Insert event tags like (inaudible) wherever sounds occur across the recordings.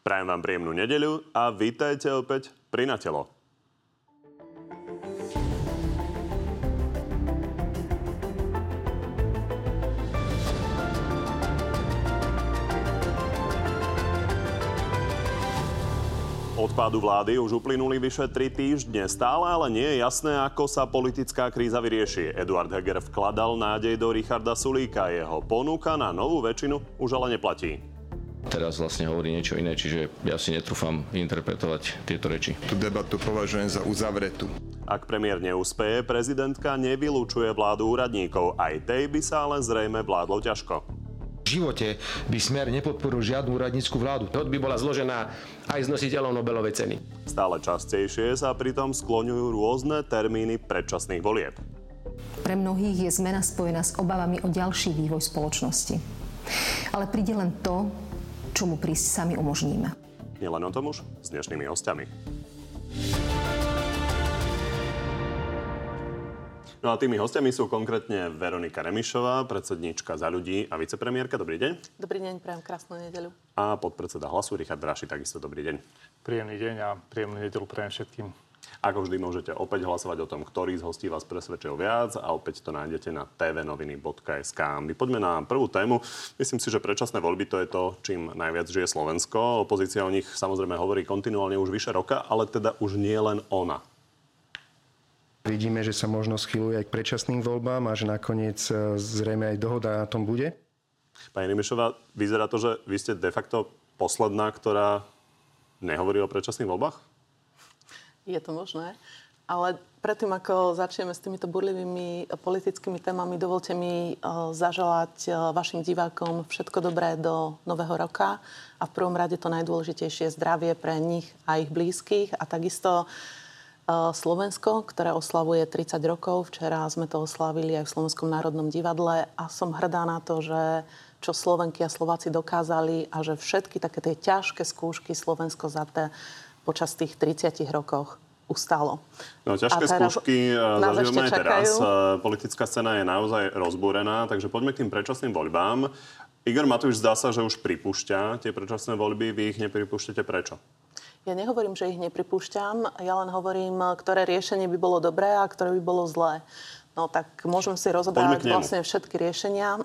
Prajem vám príjemnú nedeľu a vítajte opäť pri Natelo. Od pádu vlády už uplynuli vyše 3 týždne. Stále ale nie je jasné, ako sa politická kríza vyrieši. Eduard Heger vkladal nádej do Richarda Sulíka. Jeho ponuka na novú väčšinu už ale neplatí. Teraz vlastne hovorí niečo iné, čiže ja si netrúfam interpretovať tieto reči. Tú debatu považujem za uzavretú. Ak premiér neúspeje, prezidentka nevylúčuje vládu úradníkov. Aj tej by sa ale zrejme vládlo ťažko živote by Smer nepodporil žiadnu úradnícku vládu. To by bola zložená aj z nositeľov Nobelovej ceny. Stále častejšie sa pritom skloňujú rôzne termíny predčasných volieb. Pre mnohých je zmena spojená s obavami o ďalší vývoj spoločnosti. Ale príde len to, čo mu prísť sami umožníme. Nielen o tom už s dnešnými hostiami. No a tými hostiami sú konkrétne Veronika Remišová, predsedníčka za ľudí a vicepremiérka. Dobrý deň. Dobrý deň, prajem krásnu nedeľu. A podpredseda hlasu Richard Braši, takisto dobrý deň. Príjemný deň a príjemnú nedeľu prajem všetkým. Ako vždy môžete opäť hlasovať o tom, ktorý z hostí vás presvedčil viac a opäť to nájdete na tvnoviny.sk. My poďme na prvú tému. Myslím si, že predčasné voľby to je to, čím najviac žije Slovensko. Opozícia o nich samozrejme hovorí kontinuálne už vyše roka, ale teda už nie len ona. Vidíme, že sa možno schyluje aj k predčasným voľbám a že nakoniec e, zrejme aj dohoda na tom bude. Pani Rimešová, vyzerá to, že vy ste de facto posledná, ktorá nehovorí o predčasných voľbách? Je to možné. Ale predtým, ako začneme s týmito burlivými politickými témami, dovolte mi e, zaželať e, vašim divákom všetko dobré do nového roka a v prvom rade to najdôležitejšie zdravie pre nich a ich blízkych a takisto Slovensko, ktoré oslavuje 30 rokov. Včera sme to oslavili aj v Slovenskom národnom divadle a som hrdá na to, že čo Slovenky a Slováci dokázali a že všetky také tie ťažké skúšky Slovensko za te, počas tých 30 rokoch ustalo. No, ťažké skúšky zažívame aj teraz. Politická scéna je naozaj rozbúrená, takže poďme k tým predčasným voľbám. Igor Matovič zdá sa, že už pripúšťa tie predčasné voľby. Vy ich nepripúšťate prečo? Ja nehovorím, že ich nepripúšťam, ja len hovorím, ktoré riešenie by bolo dobré a ktoré by bolo zlé. No tak môžeme si rozobrať vlastne všetky riešenia.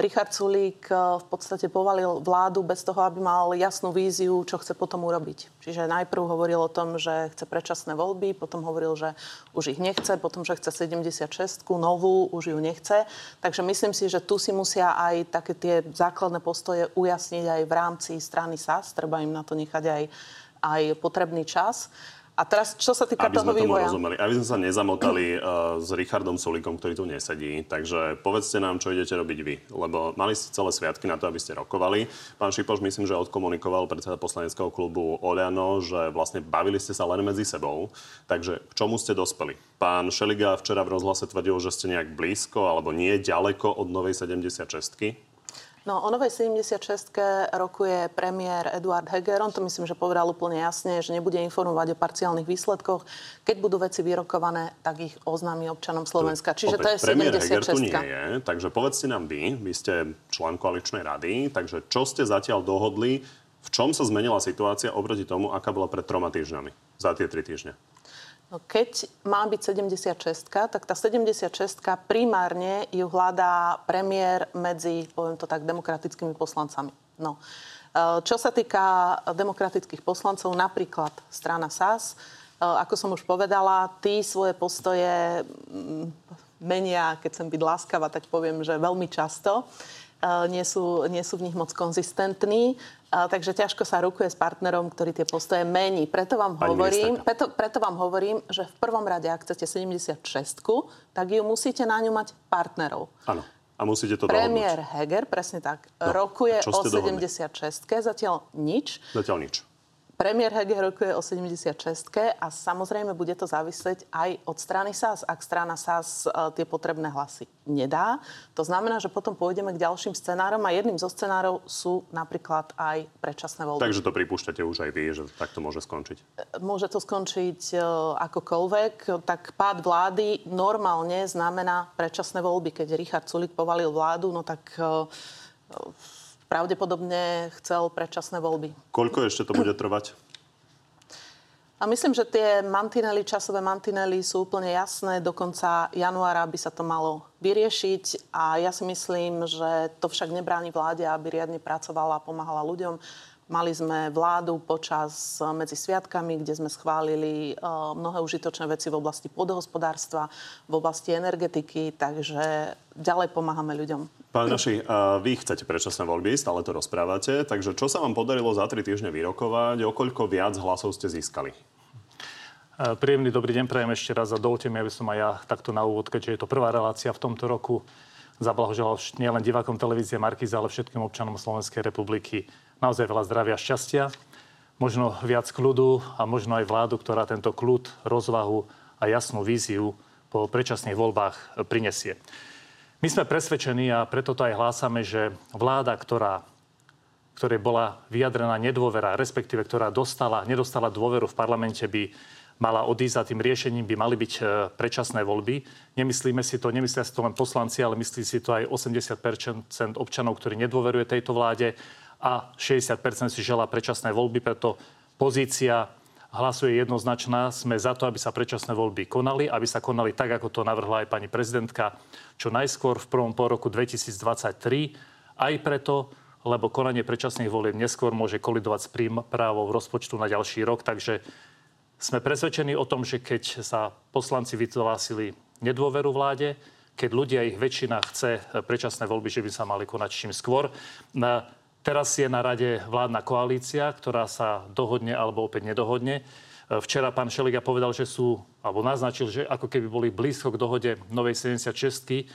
Richard Sulík eh, v podstate povalil vládu bez toho, aby mal jasnú víziu, čo chce potom urobiť. Čiže najprv hovoril o tom, že chce predčasné voľby, potom hovoril, že už ich nechce, potom, že chce 76 novú, už ju nechce. Takže myslím si, že tu si musia aj také tie základné postoje ujasniť aj v rámci strany SAS. Treba im na to nechať aj, aj potrebný čas. A teraz, čo sa týka aby toho sme vývoja... rozumeli, aby sme sa nezamotali uh, s Richardom Sulikom, ktorý tu nesedí. Takže povedzte nám, čo idete robiť vy. Lebo mali ste celé sviatky na to, aby ste rokovali. Pán Šipoš, myslím, že odkomunikoval predseda poslaneckého klubu Oľano, že vlastne bavili ste sa len medzi sebou. Takže k čomu ste dospeli? Pán Šeliga včera v rozhlase tvrdil, že ste nejak blízko alebo nie ďaleko od novej 76 No, o novej 76 rokuje premiér Eduard Heger. On to myslím, že povedal úplne jasne, že nebude informovať o parciálnych výsledkoch. Keď budú veci vyrokované, tak ich oznámi občanom Slovenska. Čiže to je 76 Heger tu nie je, takže povedzte nám vy, vy ste člen koaličnej rady, takže čo ste zatiaľ dohodli, v čom sa zmenila situácia oproti tomu, aká bola pred troma týždňami, za tie tri týždne? Keď má byť 76, tak tá 76 primárne ju hľadá premiér medzi, poviem to tak, demokratickými poslancami. No. E, čo sa týka demokratických poslancov, napríklad strana SAS, e, ako som už povedala, tí svoje postoje mm, menia, keď som byť láskava, tak poviem, že veľmi často. E, nie sú, nie sú v nich moc konzistentní. A, takže ťažko sa rukuje s partnerom, ktorý tie postoje mení. Preto vám, hovorím, preto, preto vám hovorím, že v prvom rade, ak chcete 76, tak ju musíte na ňu mať partnerov. Áno. A musíte to Premiér dohodnúť. Heger, presne tak, no, rokuje o 76. Zatiaľ nič. Zatiaľ nič. Premiér Heger rokuje o 76 a samozrejme bude to závisieť aj od strany SAS. Ak strana SAS uh, tie potrebné hlasy nedá, to znamená, že potom pôjdeme k ďalším scenárom a jedným zo scenárov sú napríklad aj predčasné voľby. Takže to pripúšťate už aj vy, že takto môže skončiť? E, môže to skončiť uh, akokoľvek. Tak pád vlády normálne znamená predčasné voľby. Keď Richard Sulik povalil vládu, no tak pravdepodobne chcel predčasné voľby. Koľko ešte to bude trvať? A myslím, že tie mantinely, časové mantinely sú úplne jasné. Do konca januára by sa to malo vyriešiť a ja si myslím, že to však nebráni vláde, aby riadne pracovala a pomáhala ľuďom. Mali sme vládu počas medzi sviatkami, kde sme schválili uh, mnohé užitočné veci v oblasti podhospodárstva, v oblasti energetiky, takže ďalej pomáhame ľuďom. Pán Naši, uh, vy chcete predčasné voľby, stále to rozprávate, takže čo sa vám podarilo za tri týždne vyrokovať, okoľko viac hlasov ste získali? Príjemný dobrý deň prajem ešte raz a dovolte mi, aby som aj ja takto na úvod, keďže je to prvá relácia v tomto roku, zablahoželal nielen divákom televízie Markiza, ale všetkým občanom Slovenskej republiky naozaj veľa zdravia šťastia, možno viac kľudu a možno aj vládu, ktorá tento kľud, rozvahu a jasnú víziu po predčasných voľbách prinesie. My sme presvedčení a preto to aj hlásame, že vláda, ktorá ktorej bola vyjadrená nedôvera, respektíve ktorá dostala, nedostala dôveru v parlamente, by mala odísť a tým riešením by mali byť e, predčasné voľby. Nemyslíme si to, nemyslia si to len poslanci, ale myslí si to aj 80% občanov, ktorí nedôveruje tejto vláde a 60% si želá predčasné voľby, preto pozícia hlasuje jednoznačná. Sme za to, aby sa predčasné voľby konali, aby sa konali tak, ako to navrhla aj pani prezidentka, čo najskôr v prvom pol roku 2023. Aj preto, lebo konanie predčasných volieb neskôr môže kolidovať s prípravou rozpočtu na ďalší rok, takže sme presvedčení o tom, že keď sa poslanci vyhlásili nedôveru vláde, keď ľudia, ich väčšina chce predčasné voľby, že by sa mali konať čím skôr. Teraz je na rade vládna koalícia, ktorá sa dohodne alebo opäť nedohodne. Včera pán Šeliga povedal, že sú, alebo naznačil, že ako keby boli blízko k dohode novej 76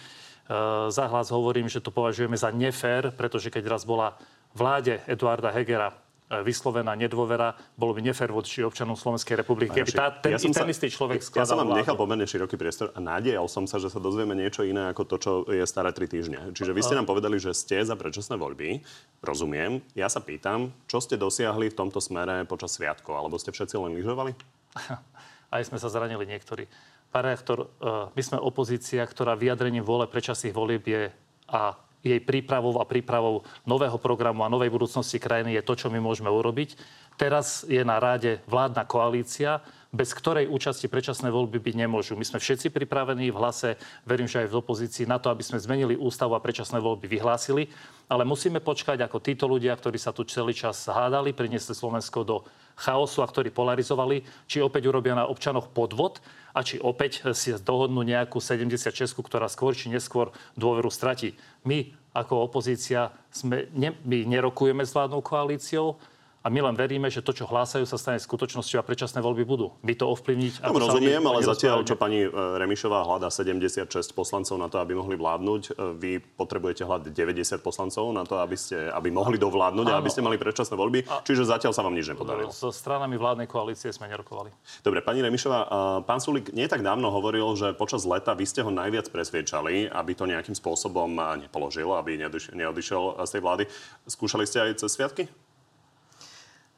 Zahlas hovorím, že to považujeme za nefér, pretože keď raz bola vláde Eduarda Hegera E, vyslovená nedôvera, bolo by nefér voči občanom Slovenskej republiky. Keby tá, ten, ja ten istý človek skladal Ja som vám nechal pomerne široký priestor a nádejal som sa, že sa dozvieme niečo iné ako to, čo je staré tri týždne. Čiže vy ste nám povedali, že ste za predčasné voľby. Rozumiem. Ja sa pýtam, čo ste dosiahli v tomto smere počas sviatkov? Alebo ste všetci len lyžovali? (laughs) Aj sme sa zranili niektorí. Pán reaktor, e, my sme opozícia, ktorá vyjadrením vole predčasných volieb je a jej prípravou a prípravou nového programu a novej budúcnosti krajiny je to, čo my môžeme urobiť. Teraz je na ráde vládna koalícia, bez ktorej účasti predčasné voľby byť nemôžu. My sme všetci pripravení v hlase, verím, že aj v opozícii, na to, aby sme zmenili ústavu a predčasné voľby vyhlásili. Ale musíme počkať, ako títo ľudia, ktorí sa tu celý čas hádali, priniesli Slovensko do chaosu a ktorí polarizovali, či opäť urobia na občanoch podvod a či opäť si dohodnú nejakú 76, ktorá skôr či neskôr dôveru stratí. My ako opozícia sme, ne, my nerokujeme s vládnou koalíciou, a my len veríme, že to, čo hlásajú, sa stane skutočnosťou a predčasné voľby budú. My to ovplyvniť... No, rozumiem, ale zatiaľ, čo pani e, Remišová hľadá 76 poslancov na to, aby mohli vládnuť, e, vy potrebujete hľadať 90 poslancov na to, aby, ste, aby mohli dovládnuť a aby ste mali predčasné voľby. A... Čiže zatiaľ sa vám nič nepodarilo. So stranami vládnej koalície sme nerokovali. Dobre, pani Remišová, pán Sulik nie tak dávno hovoril, že počas leta vy ste ho najviac presviečali, aby to nejakým spôsobom nepoložil, aby neodišiel z tej vlády. Skúšali ste aj cez sviatky?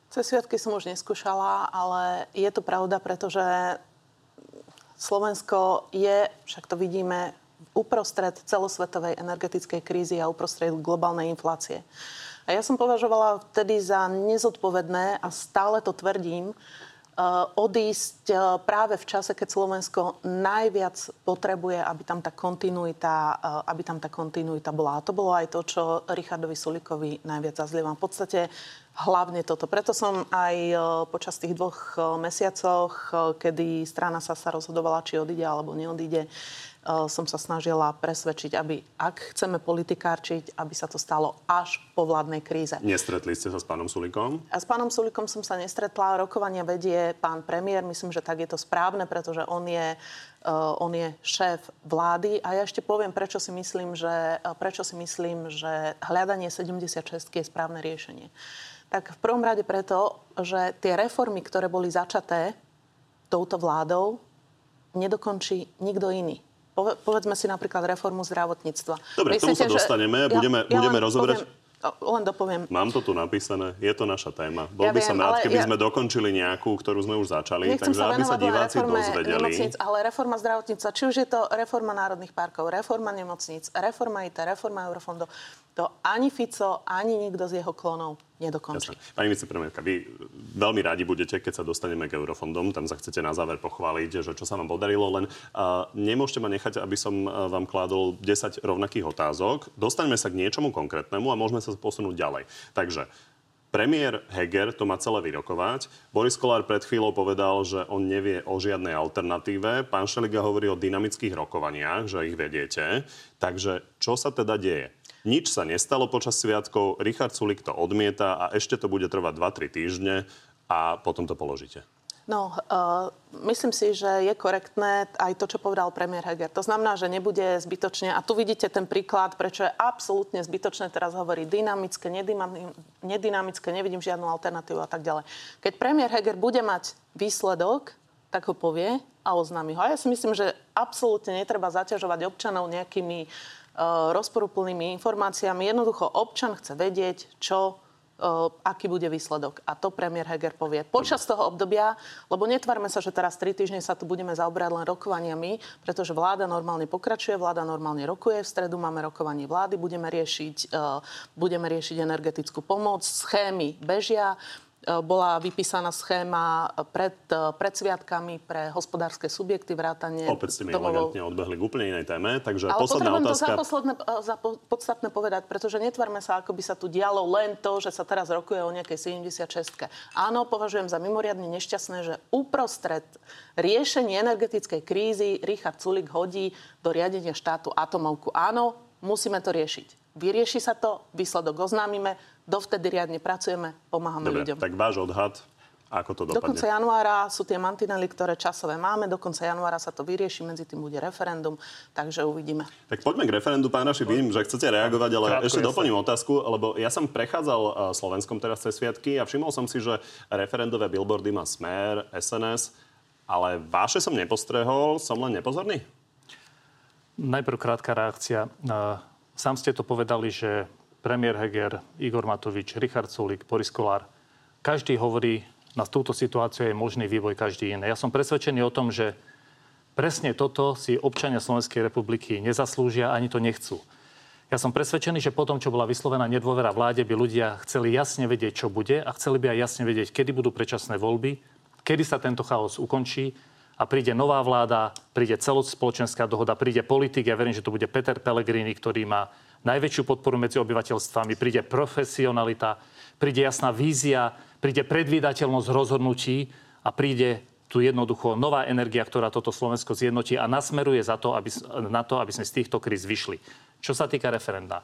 Cez sviatky som už neskúšala, ale je to pravda, pretože Slovensko je, však to vidíme, uprostred celosvetovej energetickej krízy a uprostred globálnej inflácie. A ja som považovala vtedy za nezodpovedné a stále to tvrdím, Eh, odísť eh, práve v čase, keď Slovensko najviac potrebuje, aby tam tá kontinuita, eh, aby tam tá kontinuita bola. A to bolo aj to, čo Richardovi Sulikovi najviac zazlievam. V podstate hlavne toto. Preto som aj počas tých dvoch mesiacoch, kedy strana sa sa rozhodovala, či odíde alebo neodíde, som sa snažila presvedčiť, aby ak chceme politikárčiť, aby sa to stalo až po vládnej kríze. Nestretli ste sa s pánom Sulikom? A s pánom Sulikom som sa nestretla. Rokovania vedie pán premiér. Myslím, že tak je to správne, pretože on je, on je šéf vlády. A ja ešte poviem, prečo si myslím, že, prečo si myslím, že hľadanie 76 je správne riešenie. Tak v prvom rade preto, že tie reformy, ktoré boli začaté touto vládou, nedokončí nikto iný povedzme si napríklad reformu zdravotníctva. Dobre, Myslíte, k tomu sa dostaneme, že... budeme, ja, budeme ja rozoberať... Poviem, len dopoviem. Mám to tu napísané, je to naša téma. Bol ja by viem, som rád, keby ja... sme dokončili nejakú, ktorú sme už začali, Nechcem takže aby sa diváci dozvedeli. Nemocnic, ale reforma zdravotníctva, či už je to reforma národných parkov, reforma nemocníc, reforma IT, reforma eurofondov, to ani Fico, ani nikto z jeho klonov nedokončí. Jasne. Pani vicepremiérka, vy veľmi radi budete, keď sa dostaneme k eurofondom, tam sa chcete na záver pochváliť, že čo sa vám podarilo, len uh, nemôžete ma nechať, aby som uh, vám kládol 10 rovnakých otázok. Dostaňme sa k niečomu konkrétnemu a môžeme sa posunúť ďalej. Takže Premiér Heger to má celé vyrokovať. Boris Kolár pred chvíľou povedal, že on nevie o žiadnej alternatíve. Pán Šeliga hovorí o dynamických rokovaniach, že ich vediete. Takže čo sa teda deje? Nič sa nestalo počas sviatkov, Richard Sulik to odmieta a ešte to bude trvať 2-3 týždne a potom to položíte. No, uh, myslím si, že je korektné aj to, čo povedal premiér Heger. To znamená, že nebude zbytočne, a tu vidíte ten príklad, prečo je absolútne zbytočné teraz hovoriť dynamické, nedynamické, nevidím žiadnu alternatívu a tak ďalej. Keď premiér Heger bude mať výsledok, tak ho povie a oznámi ho. A ja si myslím, že absolútne netreba zaťažovať občanov nejakými rozporúplnými informáciami. Jednoducho občan chce vedieť, čo aký bude výsledok. A to premiér Heger povie počas toho obdobia, lebo netvárme sa, že teraz tri týždne sa tu budeme zaoberať len rokovaniami, pretože vláda normálne pokračuje, vláda normálne rokuje, v stredu máme rokovanie vlády, budeme riešiť, budeme riešiť energetickú pomoc, schémy bežia, bola vypísaná schéma pred, e, pred sviatkami pre hospodárske subjekty, vrátanie... Opäť ste mi domovou... elegantne odbehli k úplne inej téme, takže Ale posledná otázka... to za, posledné, za podstatné povedať, pretože netvarme sa, ako by sa tu dialo len to, že sa teraz rokuje o nejakej 76. Áno, považujem za mimoriadne nešťastné, že uprostred riešenia energetickej krízy Richard Sulik hodí do riadenia štátu atomovku. Áno, musíme to riešiť. Vyrieši sa to, výsledok oznámime, dovtedy riadne pracujeme, pomáhame Dobre, ľuďom. tak váš odhad, ako to dopadne? Do konca januára sú tie mantinely, ktoré časové máme. Do konca januára sa to vyrieši, medzi tým bude referendum, takže uvidíme. Tak poďme k referendu, pán Raši, vidím, že chcete reagovať, ale Krátko ešte doplním otázku, lebo ja som prechádzal Slovenskom teraz cez sviatky a všimol som si, že referendové billboardy má Smer, SNS, ale vaše som nepostrehol, som len nepozorný? Najprv krátka reakcia. Sám ste to povedali, že premiér Heger, Igor Matovič, Richard Sulik, Boris Kolár. Každý hovorí, na túto situáciu je možný vývoj každý iný. Ja som presvedčený o tom, že presne toto si občania Slovenskej republiky nezaslúžia ani to nechcú. Ja som presvedčený, že potom, čo bola vyslovená nedôvera vláde, by ľudia chceli jasne vedieť, čo bude a chceli by aj jasne vedieť, kedy budú predčasné voľby, kedy sa tento chaos ukončí a príde nová vláda, príde celospoločenská dohoda, príde politik. Ja verím, že to bude Peter Pellegrini, ktorý má najväčšiu podporu medzi obyvateľstvami, príde profesionalita, príde jasná vízia, príde predvídateľnosť rozhodnutí a príde tu jednoducho nová energia, ktorá toto Slovensko zjednotí a nasmeruje za to, aby, na to, aby sme z týchto kríz vyšli. Čo sa týka referenda.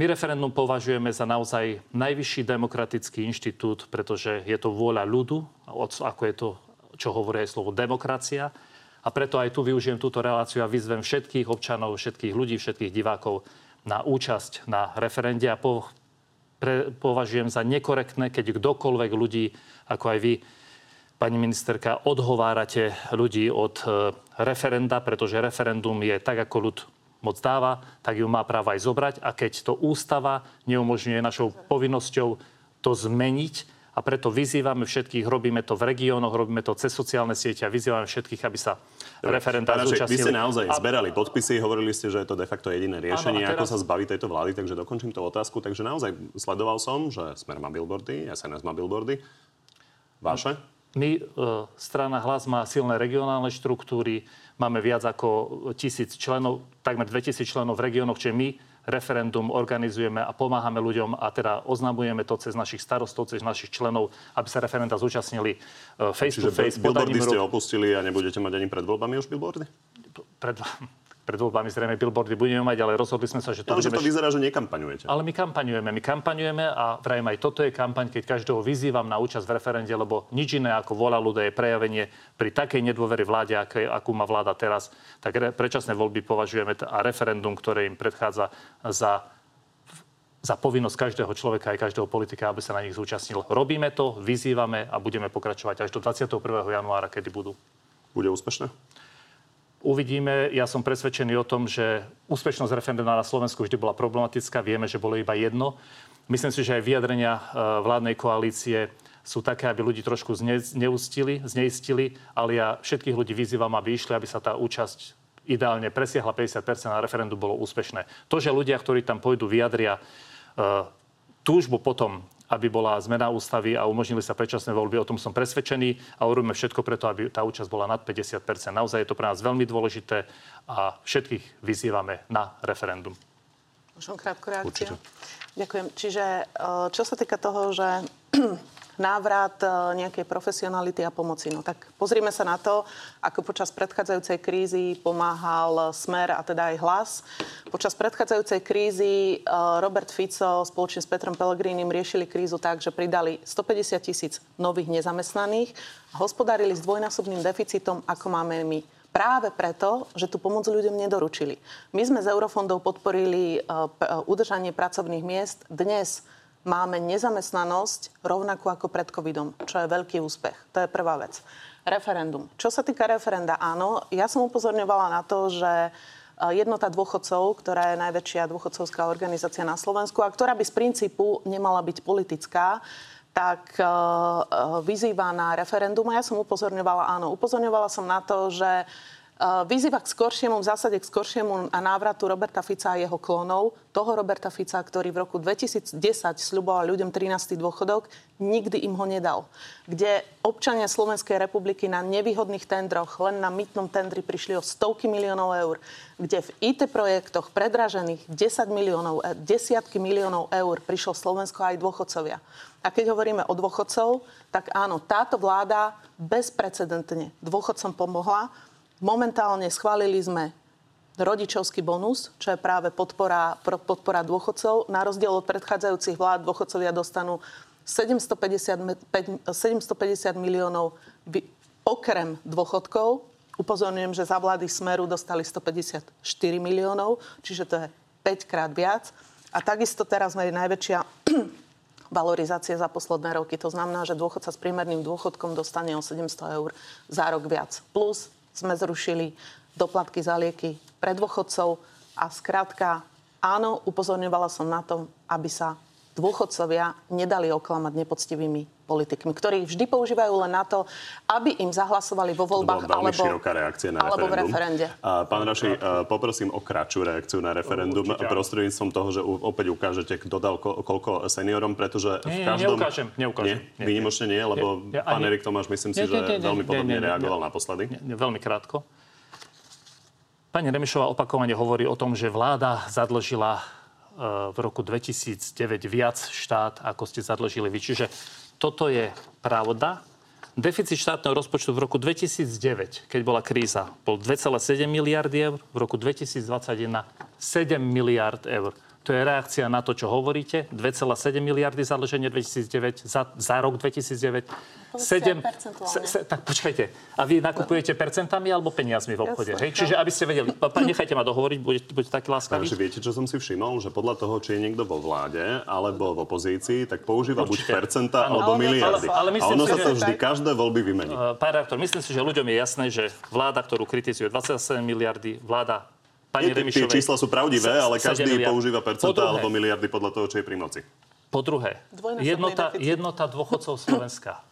My referendum považujeme za naozaj najvyšší demokratický inštitút, pretože je to vôľa ľudu, ako je to, čo hovorí aj slovo demokracia. A preto aj tu využijem túto reláciu a vyzvem všetkých občanov, všetkých ľudí, všetkých divákov, na účasť na referende a po, pre, považujem za nekorektné, keď kdokoľvek ľudí, ako aj vy, pani ministerka, odhovárate ľudí od e, referenda, pretože referendum je tak, ako ľud moc dáva, tak ju má práva aj zobrať. A keď to ústava neumožňuje našou povinnosťou to zmeniť, a preto vyzývame všetkých, robíme to v regiónoch, robíme to cez sociálne siete a vyzývame všetkých, aby sa referenda zúčastnili. Vy ste naozaj a... zberali podpisy, hovorili ste, že je to de facto jediné riešenie, teraz... ako sa zbaviť tejto vlády, takže dokončím tú otázku. Takže naozaj sledoval som, že Smer má billboardy, SNS má billboardy. Vaše? My, e, strana Hlas má silné regionálne štruktúry, máme viac ako tisíc členov, takmer 2000 členov v regiónoch, čiže my referendum organizujeme a pomáhame ľuďom a teda oznamujeme to cez našich starostov, cez našich členov, aby sa referenda zúčastnili e, face Čiže to face. billboardy ste opustili a nebudete mať ani pred voľbami už billboardy? Pred, pred voľbami zrejme billboardy budeme mať, ale rozhodli sme sa, že to ale budeme... to vyzerá, že nekampaňujete. Ale my kampaňujeme. My kampaňujeme a vrajme aj toto je kampaň, keď každého vyzývam na účasť v referende, lebo nič iné ako vola ľudia je prejavenie pri takej nedôvere vláde, aké, akú má vláda teraz, tak re, predčasné voľby považujeme a referendum, ktoré im predchádza za za povinnosť každého človeka aj každého politika, aby sa na nich zúčastnil. Robíme to, vyzývame a budeme pokračovať až do 21. januára, kedy budú. Bude úspešné? Uvidíme. Ja som presvedčený o tom, že úspešnosť referenda na Slovensku vždy bola problematická. Vieme, že bolo iba jedno. Myslím si, že aj vyjadrenia e, vládnej koalície sú také, aby ľudí trošku zneustili, zneistili, ale ja všetkých ľudí vyzývam, aby išli, aby sa tá účasť ideálne presiahla 50% a referendum bolo úspešné. To, že ľudia, ktorí tam pôjdu, vyjadria e, túžbu potom, aby bola zmena ústavy a umožnili sa predčasné voľby. O tom som presvedčený a urobíme všetko preto, aby tá účasť bola nad 50% Naozaj je to pre nás veľmi dôležité a všetkých vyzývame na referendum. Môžem krátku reakciu? Určite. Ďakujem. Čiže e, čo sa týka toho, že návrat e, nejakej profesionality a pomoci. No tak pozrime sa na to, ako počas predchádzajúcej krízy pomáhal Smer a teda aj hlas. Počas predchádzajúcej krízy e, Robert Fico spoločne s Petrom Pellegrinim riešili krízu tak, že pridali 150 tisíc nových nezamestnaných a hospodárili s dvojnásobným deficitom, ako máme my práve preto, že tú pomoc ľuďom nedoručili. My sme z eurofondov podporili uh, udržanie pracovných miest. Dnes máme nezamestnanosť rovnako ako pred covidom, čo je veľký úspech. To je prvá vec. Referendum. Čo sa týka referenda, áno, ja som upozorňovala na to, že e, jednota dôchodcov, ktorá je najväčšia dôchodcovská organizácia na Slovensku a ktorá by z princípu nemala byť politická, tak uh, vyzýva na referendum. A ja som upozorňovala, áno, upozorňovala som na to, že vyzýva k skoršiemu, v zásade k skoršiemu návratu Roberta Fica a jeho klonov, toho Roberta Fica, ktorý v roku 2010 sľuboval ľuďom 13. dôchodok, nikdy im ho nedal. Kde občania Slovenskej republiky na nevýhodných tendroch, len na mytnom tendri prišli o stovky miliónov eur, kde v IT projektoch predražených 10 miliónov, eh, desiatky miliónov eur prišlo Slovensko aj dôchodcovia. A keď hovoríme o dôchodcov, tak áno, táto vláda bezprecedentne dôchodcom pomohla Momentálne schválili sme rodičovský bonus, čo je práve podpora, podpora dôchodcov. Na rozdiel od predchádzajúcich vlád dôchodcovia dostanú 750, 750 miliónov okrem dôchodkov. Upozorňujem, že za vlády Smeru dostali 154 miliónov, čiže to je 5 krát viac. A takisto teraz je najväčšia (clears throat) valorizácia za posledné roky. To znamená, že dôchodca s primerným dôchodkom dostane o 700 eur za rok viac. Plus sme zrušili doplatky za lieky pre dôchodcov a skrátka áno, upozorňovala som na to, aby sa dôchodcovia nedali oklamať nepoctivými politikmi, ktorí vždy používajú len na to, aby im zahlasovali vo voľbách alebo, široká reakcia na alebo referendum. v referende. A, pán Raši, poprosím o kratšiu reakciu na referendum Určite. prostredníctvom toho, že opäť ukážete, kto dal ko- koľko seniorom, pretože nie, v každom... Neukážem, neukážem. Nie, výnimočne nie, lebo nie, nie, pán Erik Tomáš, myslím si, nie, nie, nie, že veľmi podobne nie, nie, reagoval nie, naposledy. Nie, nie, veľmi krátko. Pani Remišová opakovane hovorí o tom, že vláda zadlžila v roku 2009 viac štát, ako ste zadlžili vy. Čiže toto je pravda. Deficit štátneho rozpočtu v roku 2009, keď bola kríza, bol 2,7 miliardy eur, v roku 2021 7 miliard eur. To je reakcia na to, čo hovoríte. 2,7 miliardy zadlženie 2009, za, za rok 2009. 7, se, se, tak počkajte. A vy nakupujete percentami alebo peniazmi v obchode? Hej? Čiže aby ste vedeli, nechajte ma dohovoriť, buďte, buďte taký láskaví. Takže viete, čo som si všimol? Že podľa toho, či je niekto vo vláde alebo v opozícii, tak používa Určite. buď percenta ano, alebo miliardy. Ale, ale A ono si, sa to vždy že... každé voľby vymení. Uh, pán reaktor, myslím si, že ľuďom je jasné, že vláda, ktorú kritizuje 27 miliardy, vláda pani Remišovej... Tie čísla sú pravdivé, ale každý používa percentá alebo miliardy podľa toho, čo je pri moci. Po druhé, jednota, jednota dôchodcov Slovenska.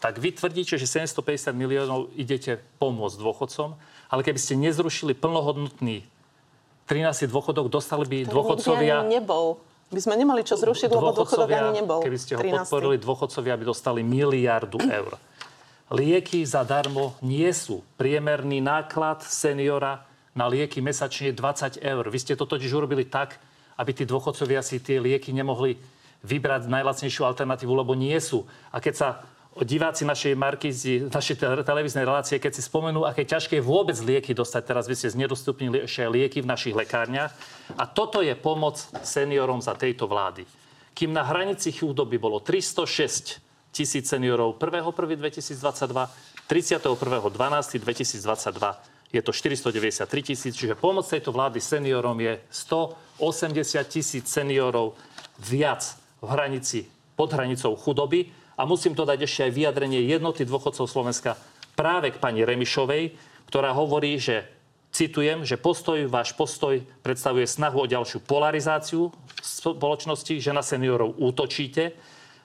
Tak vy tvrdíte, že 750 miliónov idete pomôcť dôchodcom, ale keby ste nezrušili plnohodnotný 13 dôchodok, dostali by to dôchodcovia... Ani nebol. My sme nemali čo zrušiť, lebo dôchodok ani nebol. Keby ste ho 13. podporili, dôchodcovia by dostali miliardu eur. Lieky zadarmo nie sú. Priemerný náklad seniora na lieky mesačne 20 eur. Vy ste to totiž urobili tak, aby tí dôchodcovia si tie lieky nemohli vybrať najlacnejšiu alternatívu, lebo nie sú. A keď sa diváci našej markízy, našej televíznej relácie, keď si spomenú, aké ťažké je vôbec lieky dostať, teraz vy ste znedostupnili ešte lieky v našich lekárniach. A toto je pomoc seniorom za tejto vlády. Kým na hranici chudoby bolo 306 tisíc seniorov 1.1.2022, 31.12.2022 je to 493 tisíc, čiže pomoc tejto vlády seniorom je 180 tisíc seniorov viac v hranici, pod hranicou chudoby. A musím to dať ešte aj vyjadrenie jednoty dôchodcov Slovenska práve k pani Remišovej, ktorá hovorí, že citujem, že postoj, váš postoj predstavuje snahu o ďalšiu polarizáciu spoločnosti, že na seniorov útočíte,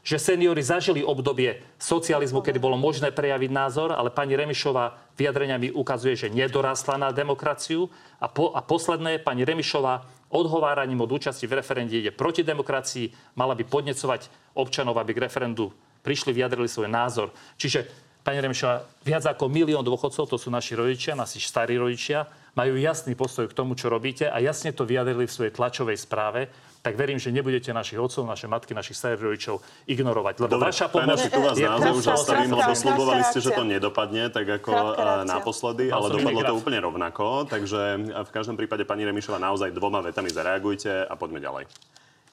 že seniori zažili obdobie socializmu, kedy bolo možné prejaviť názor, ale pani Remišová vyjadreniami ukazuje, že nedorastla na demokraciu. A, po, a posledné, pani Remišová odhováraním od účasti v referende ide proti demokracii, mala by podnecovať občanov, aby k referendu prišli, vyjadrili svoj názor. Čiže, pani Remišová, viac ako milión dôchodcov, to sú naši rodičia, naši starí rodičia, majú jasný postoj k tomu, čo robíte a jasne to vyjadrili v svojej tlačovej správe tak verím, že nebudete našich otcov, naše matky, našich starých rodičov ignorovať. Lebo Dobre, vaša pomoc tu vás je naozaj už zastavím, lebo slubovali ste, že to nedopadne tak ako naposledy, ale dopadlo to úplne rovnako. Takže v každom prípade, pani Remišová, naozaj dvoma vetami zareagujte a poďme ďalej.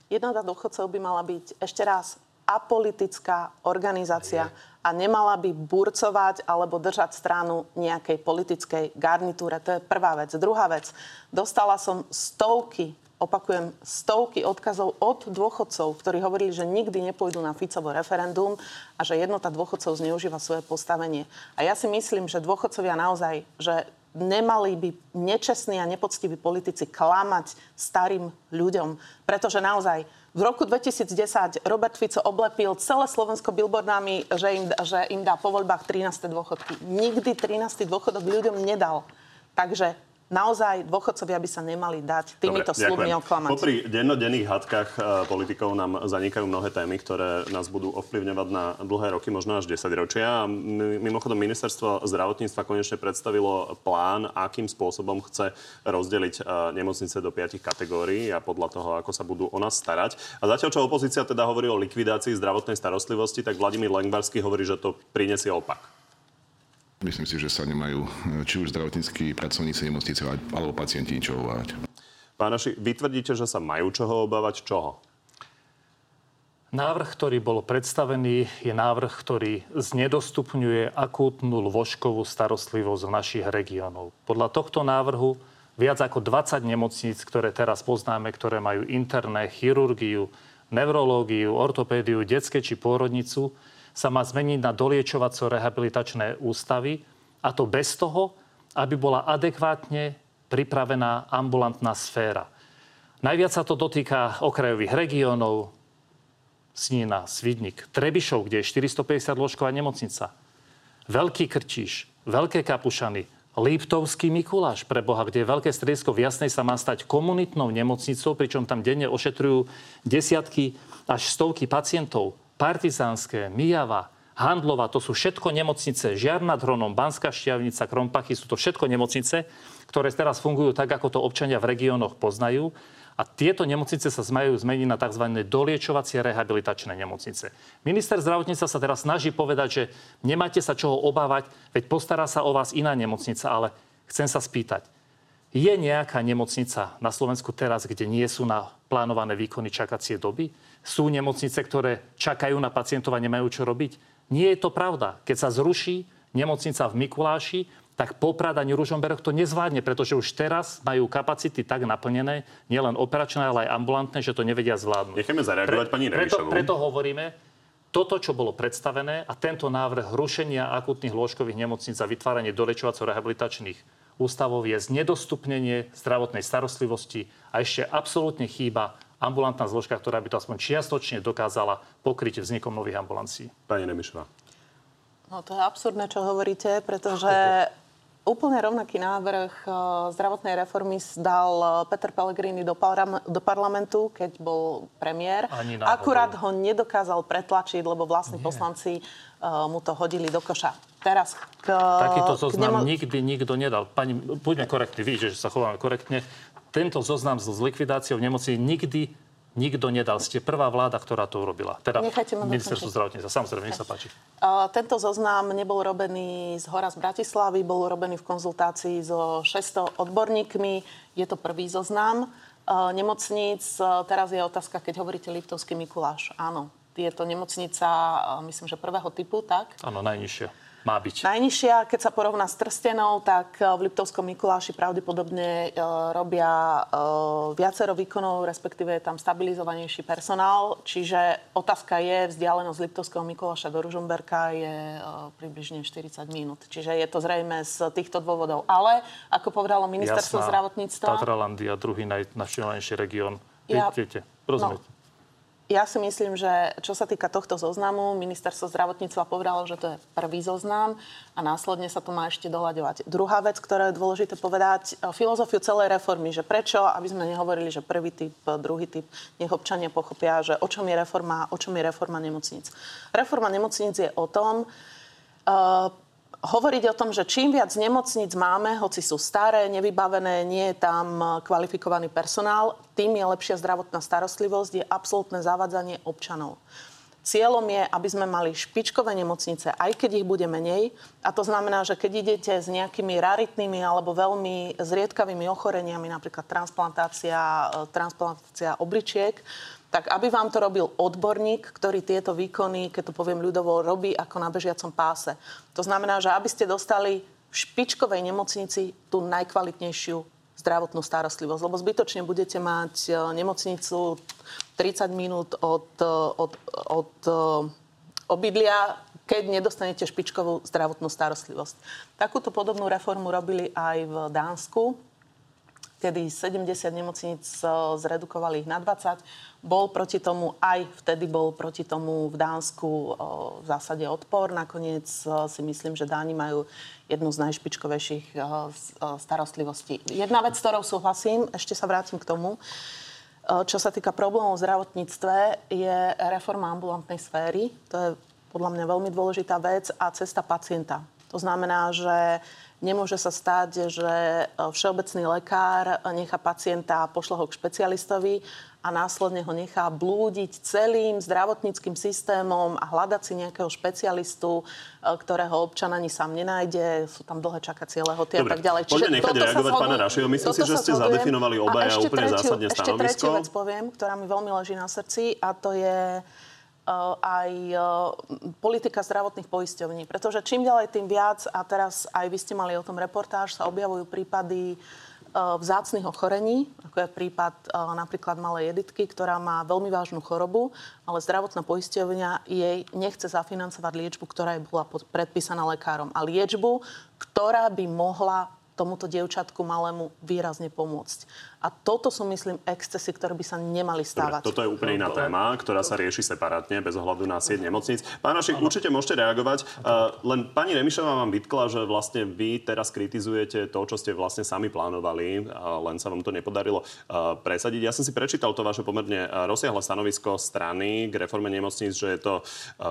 Jednota dôchodcov by mala byť ešte raz apolitická organizácia a nemala by burcovať alebo držať stranu nejakej politickej garnitúre. To je prvá vec. Druhá vec. Dostala som stovky opakujem, stovky odkazov od dôchodcov, ktorí hovorili, že nikdy nepôjdu na Ficovo referendum a že jednota dôchodcov zneužíva svoje postavenie. A ja si myslím, že dôchodcovia naozaj, že nemali by nečestní a nepoctiví politici klamať starým ľuďom. Pretože naozaj v roku 2010 Robert Fico oblepil celé Slovensko billboardami, že im, že im dá po voľbách 13. dôchodky. Nikdy 13. dôchodok ľuďom nedal. Takže naozaj dôchodcovia by sa nemali dať týmito slubmi oklamať. Popri dennodenných hadkách e, politikov nám zanikajú mnohé témy, ktoré nás budú ovplyvňovať na dlhé roky, možno až 10 ročia. Mimochodom, ministerstvo zdravotníctva konečne predstavilo plán, akým spôsobom chce rozdeliť e, nemocnice do piatich kategórií a podľa toho, ako sa budú o nás starať. A zatiaľ, čo opozícia teda hovorí o likvidácii zdravotnej starostlivosti, tak Vladimír Lengvarský hovorí, že to prinesie opak. Myslím si, že sa nemajú či už zdravotníckí pracovníci nemocnice alebo pacienti ničoho obávať. Pán Naši, vy tvrdíte, že sa majú čoho obávať? Čoho? Návrh, ktorý bol predstavený, je návrh, ktorý znedostupňuje akútnu lôžkovú starostlivosť v našich regiónov. Podľa tohto návrhu viac ako 20 nemocníc, ktoré teraz poznáme, ktoré majú interné chirurgiu, neurológiu, ortopédiu, detské či pôrodnicu, sa má zmeniť na doliečovaco-rehabilitačné ústavy a to bez toho, aby bola adekvátne pripravená ambulantná sféra. Najviac sa to dotýka okrajových regiónov, Snína, Svidník, Trebišov, kde je 450 lôžková nemocnica, Veľký Krčíš, Veľké Kapušany, Líptovský Mikuláš, pre Boha, kde je veľké stredisko v Jasnej sa má stať komunitnou nemocnicou, pričom tam denne ošetrujú desiatky až stovky pacientov. Partizánske, Mijava, Handlova, to sú všetko nemocnice. Žiar nad Hronom, Banská Štiavnica, Krompachy, sú to všetko nemocnice, ktoré teraz fungujú tak, ako to občania v regiónoch poznajú. A tieto nemocnice sa majú zmeniť na tzv. doliečovacie rehabilitačné nemocnice. Minister zdravotníctva sa teraz snaží povedať, že nemáte sa čoho obávať, veď postará sa o vás iná nemocnica, ale chcem sa spýtať, je nejaká nemocnica na Slovensku teraz, kde nie sú na plánované výkony čakacie doby? Sú nemocnice, ktoré čakajú na pacientov a nemajú čo robiť? Nie je to pravda. Keď sa zruší nemocnica v Mikuláši, tak Poprad ani Ružomberok to nezvládne, pretože už teraz majú kapacity tak naplnené, nielen operačné, ale aj ambulantné, že to nevedia zvládnuť. Necháme zareagovať pani preto, Remišovú. preto hovoríme, toto, čo bolo predstavené a tento návrh rušenia akutných lôžkových nemocníc a vytváranie dolečovaco-rehabilitačných ústavov je znedostupnenie zdravotnej starostlivosti a ešte absolútne chýba ambulantná zložka, ktorá by to aspoň čiastočne dokázala pokryť vznikom nových ambulancií. Pani Remišová. No to je absurdné, čo hovoríte, pretože (laughs) úplne rovnaký návrh eh, zdravotnej reformy dal eh, Peter Pellegrini do, parlam- do parlamentu, keď bol premiér. Akurát ho nedokázal pretlačiť, lebo vlastní poslanci mu to hodili do koša. Teraz k... Takýto zoznam nemo- nikdy nikto nedal. Pani, buďme korektní, vy, že sa chováme korektne. Tento zoznam s likvidáciou nemocí nikdy nikto nedal. Ste prvá vláda, ktorá to urobila. Teda ministerstvo zdravotníctva. Samozrejme, nech sa páči. Uh, Tento zoznam nebol robený z hora z Bratislavy, bol robený v konzultácii so 600 odborníkmi. Je to prvý zoznam uh, nemocníc. Uh, Teraz je otázka, keď hovoríte Liptovský Mikuláš. Áno, je to nemocnica, uh, myslím, že prvého typu, tak? Áno, najnižšia. Má byť. Najnižšia, keď sa porovná s Trstenou, tak eh, v Liptovskom Mikuláši pravdepodobne e, robia viacero výkonov, respektíve je tam stabilizovanejší personál. Čiže otázka je, vzdialenosť Liptovského Mikuláša do Ružomberka je približne 40 minút. Čiže je to zrejme z týchto dôvodov. Ale, ako povedalo ministerstvo Jasná. zdravotníctva... Tatralandia, druhý najnavštevovanejší región. Ja-. Viete, rozumiete. Ja si myslím, že čo sa týka tohto zoznamu, ministerstvo zdravotníctva povedalo, že to je prvý zoznam a následne sa to má ešte doľaďovať. Druhá vec, ktorá je dôležité povedať, e, filozofiu celej reformy, že prečo, aby sme nehovorili, že prvý typ, druhý typ, nech občania pochopia, že o čom je reforma, o čom je reforma nemocníc. Reforma nemocníc je o tom, uh, hovoriť o tom, že čím viac nemocníc máme, hoci sú staré, nevybavené, nie je tam kvalifikovaný personál, tým je lepšia zdravotná starostlivosť, je absolútne zavadzanie občanov. Cieľom je, aby sme mali špičkové nemocnice, aj keď ich bude menej. A to znamená, že keď idete s nejakými raritnými alebo veľmi zriedkavými ochoreniami, napríklad transplantácia, transplantácia obličiek, tak aby vám to robil odborník, ktorý tieto výkony, keď to poviem ľudovo, robí ako na bežiacom páse. To znamená, že aby ste dostali v špičkovej nemocnici tú najkvalitnejšiu zdravotnú starostlivosť. Lebo zbytočne budete mať e, nemocnicu 30 minút od, e, od, od e, obydlia, keď nedostanete špičkovú zdravotnú starostlivosť. Takúto podobnú reformu robili aj v Dánsku, kedy 70 nemocníc zredukovali ich na 20 bol proti tomu, aj vtedy bol proti tomu v Dánsku v zásade odpor. Nakoniec si myslím, že Dáni majú jednu z najšpičkovejších starostlivostí. Jedna vec, s ktorou súhlasím, ešte sa vrátim k tomu, čo sa týka problémov v zdravotníctve, je reforma ambulantnej sféry. To je podľa mňa veľmi dôležitá vec a cesta pacienta. To znamená, že Nemôže sa stať, že všeobecný lekár nechá pacienta, pošle ho k špecialistovi a následne ho nechá blúdiť celým zdravotníckým systémom a hľadať si nejakého špecialistu, e, ktorého občan ani sám nenájde. Sú tam dlhé čakacie lehoty a tak ďalej. Čiže poďme nechať reagovať pána Rašiho. Myslím si, že ste zadefinovali obaja úplne tretiu, zásadne stanovisko. Ešte tretiu vec poviem, ktorá mi veľmi leží na srdci a to je aj uh, politika zdravotných poisťovní. Pretože čím ďalej, tým viac, a teraz aj vy ste mali o tom reportáž, sa objavujú prípady Eh, vzácných ochorení, ako je prípad eh, napríklad malej Editky, ktorá má veľmi vážnu chorobu, ale zdravotná poisťovňa jej nechce zafinancovať liečbu, ktorá jej bola predpísaná lekárom. A liečbu, ktorá by mohla tomuto dievčatku malému výrazne pomôcť. A toto sú, myslím, excesy, ktoré by sa nemali stávať. Dobre, toto je úplne iná téma, ktorá sa rieši separátne, bez ohľadu na sieť nemocníc. Pán Našik, určite môžete reagovať. Uh, len pani Remišová vám vytkla, že vlastne vy teraz kritizujete to, čo ste vlastne sami plánovali, uh, len sa vám to nepodarilo uh, presadiť. Ja som si prečítal to vaše pomerne rozsiahle stanovisko strany k reforme nemocníc, že je to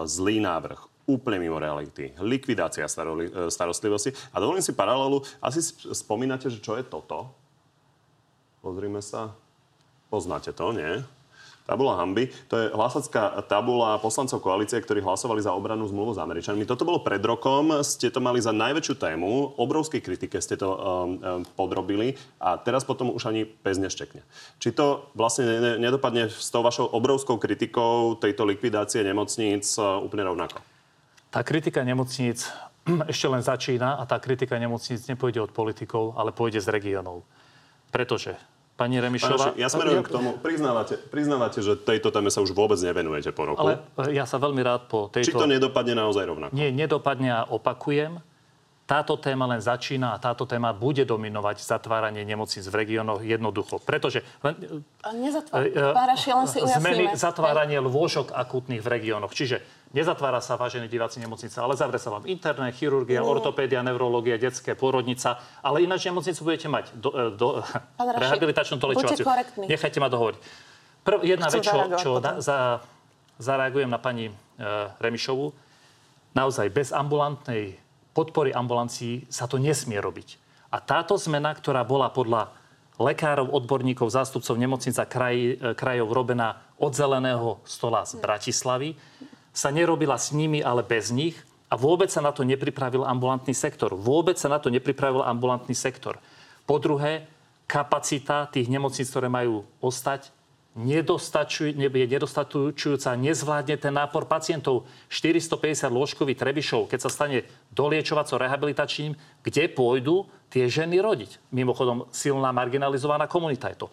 zlý návrh úplne mimo reality. Likvidácia e, starostlivosti. A dovolím si paralelu. Asi spomínate, že čo je toto? Pozrime sa. Poznáte to, nie? Tabula hamby. To je hlasacká tabula poslancov koalície, ktorí hlasovali za obranu zmluvu s Američanmi. Toto bolo pred rokom. Ste to mali za najväčšiu tému. Obrovskej kritike ste to um, um, podrobili. A teraz potom už ani pes neštekne. Či to vlastne nedopadne s tou vašou obrovskou kritikou tejto likvidácie nemocníc uh, úplne rovnako? Tá kritika nemocníc (clears throat) ešte len začína a tá kritika nemocníc nepôjde od politikov, ale pôjde z regiónov. Pretože Pani Remišová... ja smerujem k tomu. Priznávate, priznávate, že tejto téme sa už vôbec nevenujete po roku? Ale ja sa veľmi rád po tejto... Či to nedopadne naozaj rovnako? Nie, nedopadne a opakujem. Táto téma len začína a táto téma bude dominovať zatváranie nemocníc v regiónoch jednoducho. Pretože... Nezatváranie. Pán Raši, len si ujasníme. Zmeny, zatváranie lôžok akútnych v regiónoch. Čiže Nezatvára sa, vážení diváci, nemocnica, ale zavre sa vám interné, chirurgia, no. ortopédia, neurológia, detské, pôrodnica. Ale ináč nemocnicu budete mať do, e, do, (laughs) rehabilitačnú dolečovaciu. Nechajte ma dohovoriť. Prv, jedna Chcem vec, čo, čo da, za, zareagujem na pani e, Remišovu. Naozaj, bez ambulantnej podpory ambulancií sa to nesmie robiť. A táto zmena, ktorá bola podľa lekárov, odborníkov, zástupcov nemocnica kraj, e, krajov robená od zeleného stola z Bratislavy, sa nerobila s nimi, ale bez nich a vôbec sa na to nepripravil ambulantný sektor. Vôbec sa na to nepripravil ambulantný sektor. Po druhé, kapacita tých nemocníc, ktoré majú ostať, nedostačuj, je nedostačujúca, nezvládne ten nápor pacientov. 450 lôžkový Trebišov, keď sa stane doliečovaco-rehabilitačným, kde pôjdu tie ženy rodiť. Mimochodom, silná marginalizovaná komunita je to.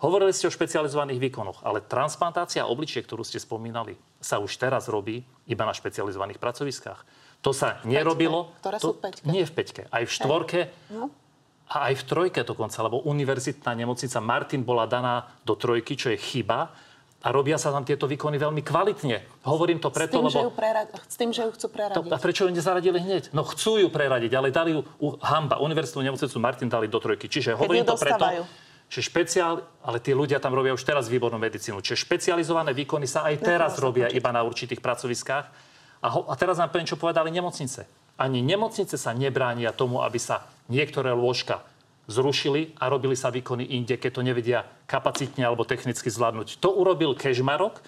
Hovorili ste o špecializovaných výkonoch, ale transplantácia obličiek, ktorú ste spomínali, sa už teraz robí iba na špecializovaných pracoviskách. To sa nerobilo. Ktoré to, sú peťke? Nie v peťke. Aj v štvorke. No. A aj v trojke dokonca, lebo univerzitná nemocnica Martin bola daná do trojky, čo je chyba. A robia sa tam tieto výkony veľmi kvalitne. Hovorím to S preto, tým, že ju lebo... prerad... s tým, že ju chcú To, preradiť. a prečo ju nezaradili hneď? No chcú ju preradiť, ale dali ju u Hamba, Univerzitnú nemocnicu Martin dali do trojky. Čiže hovorím ju to preto, dostávajú. že špeciál, ale tí ľudia tam robia už teraz výbornú medicínu. Čiže špecializované výkony sa aj teraz sa robia iba na určitých pracoviskách. A, ho, a teraz vám poviem, čo povedali nemocnice. Ani nemocnice sa nebránia tomu, aby sa niektoré lôžka zrušili a robili sa výkony inde, keď to nevedia kapacitne alebo technicky zvládnuť. To urobil Kežmarok,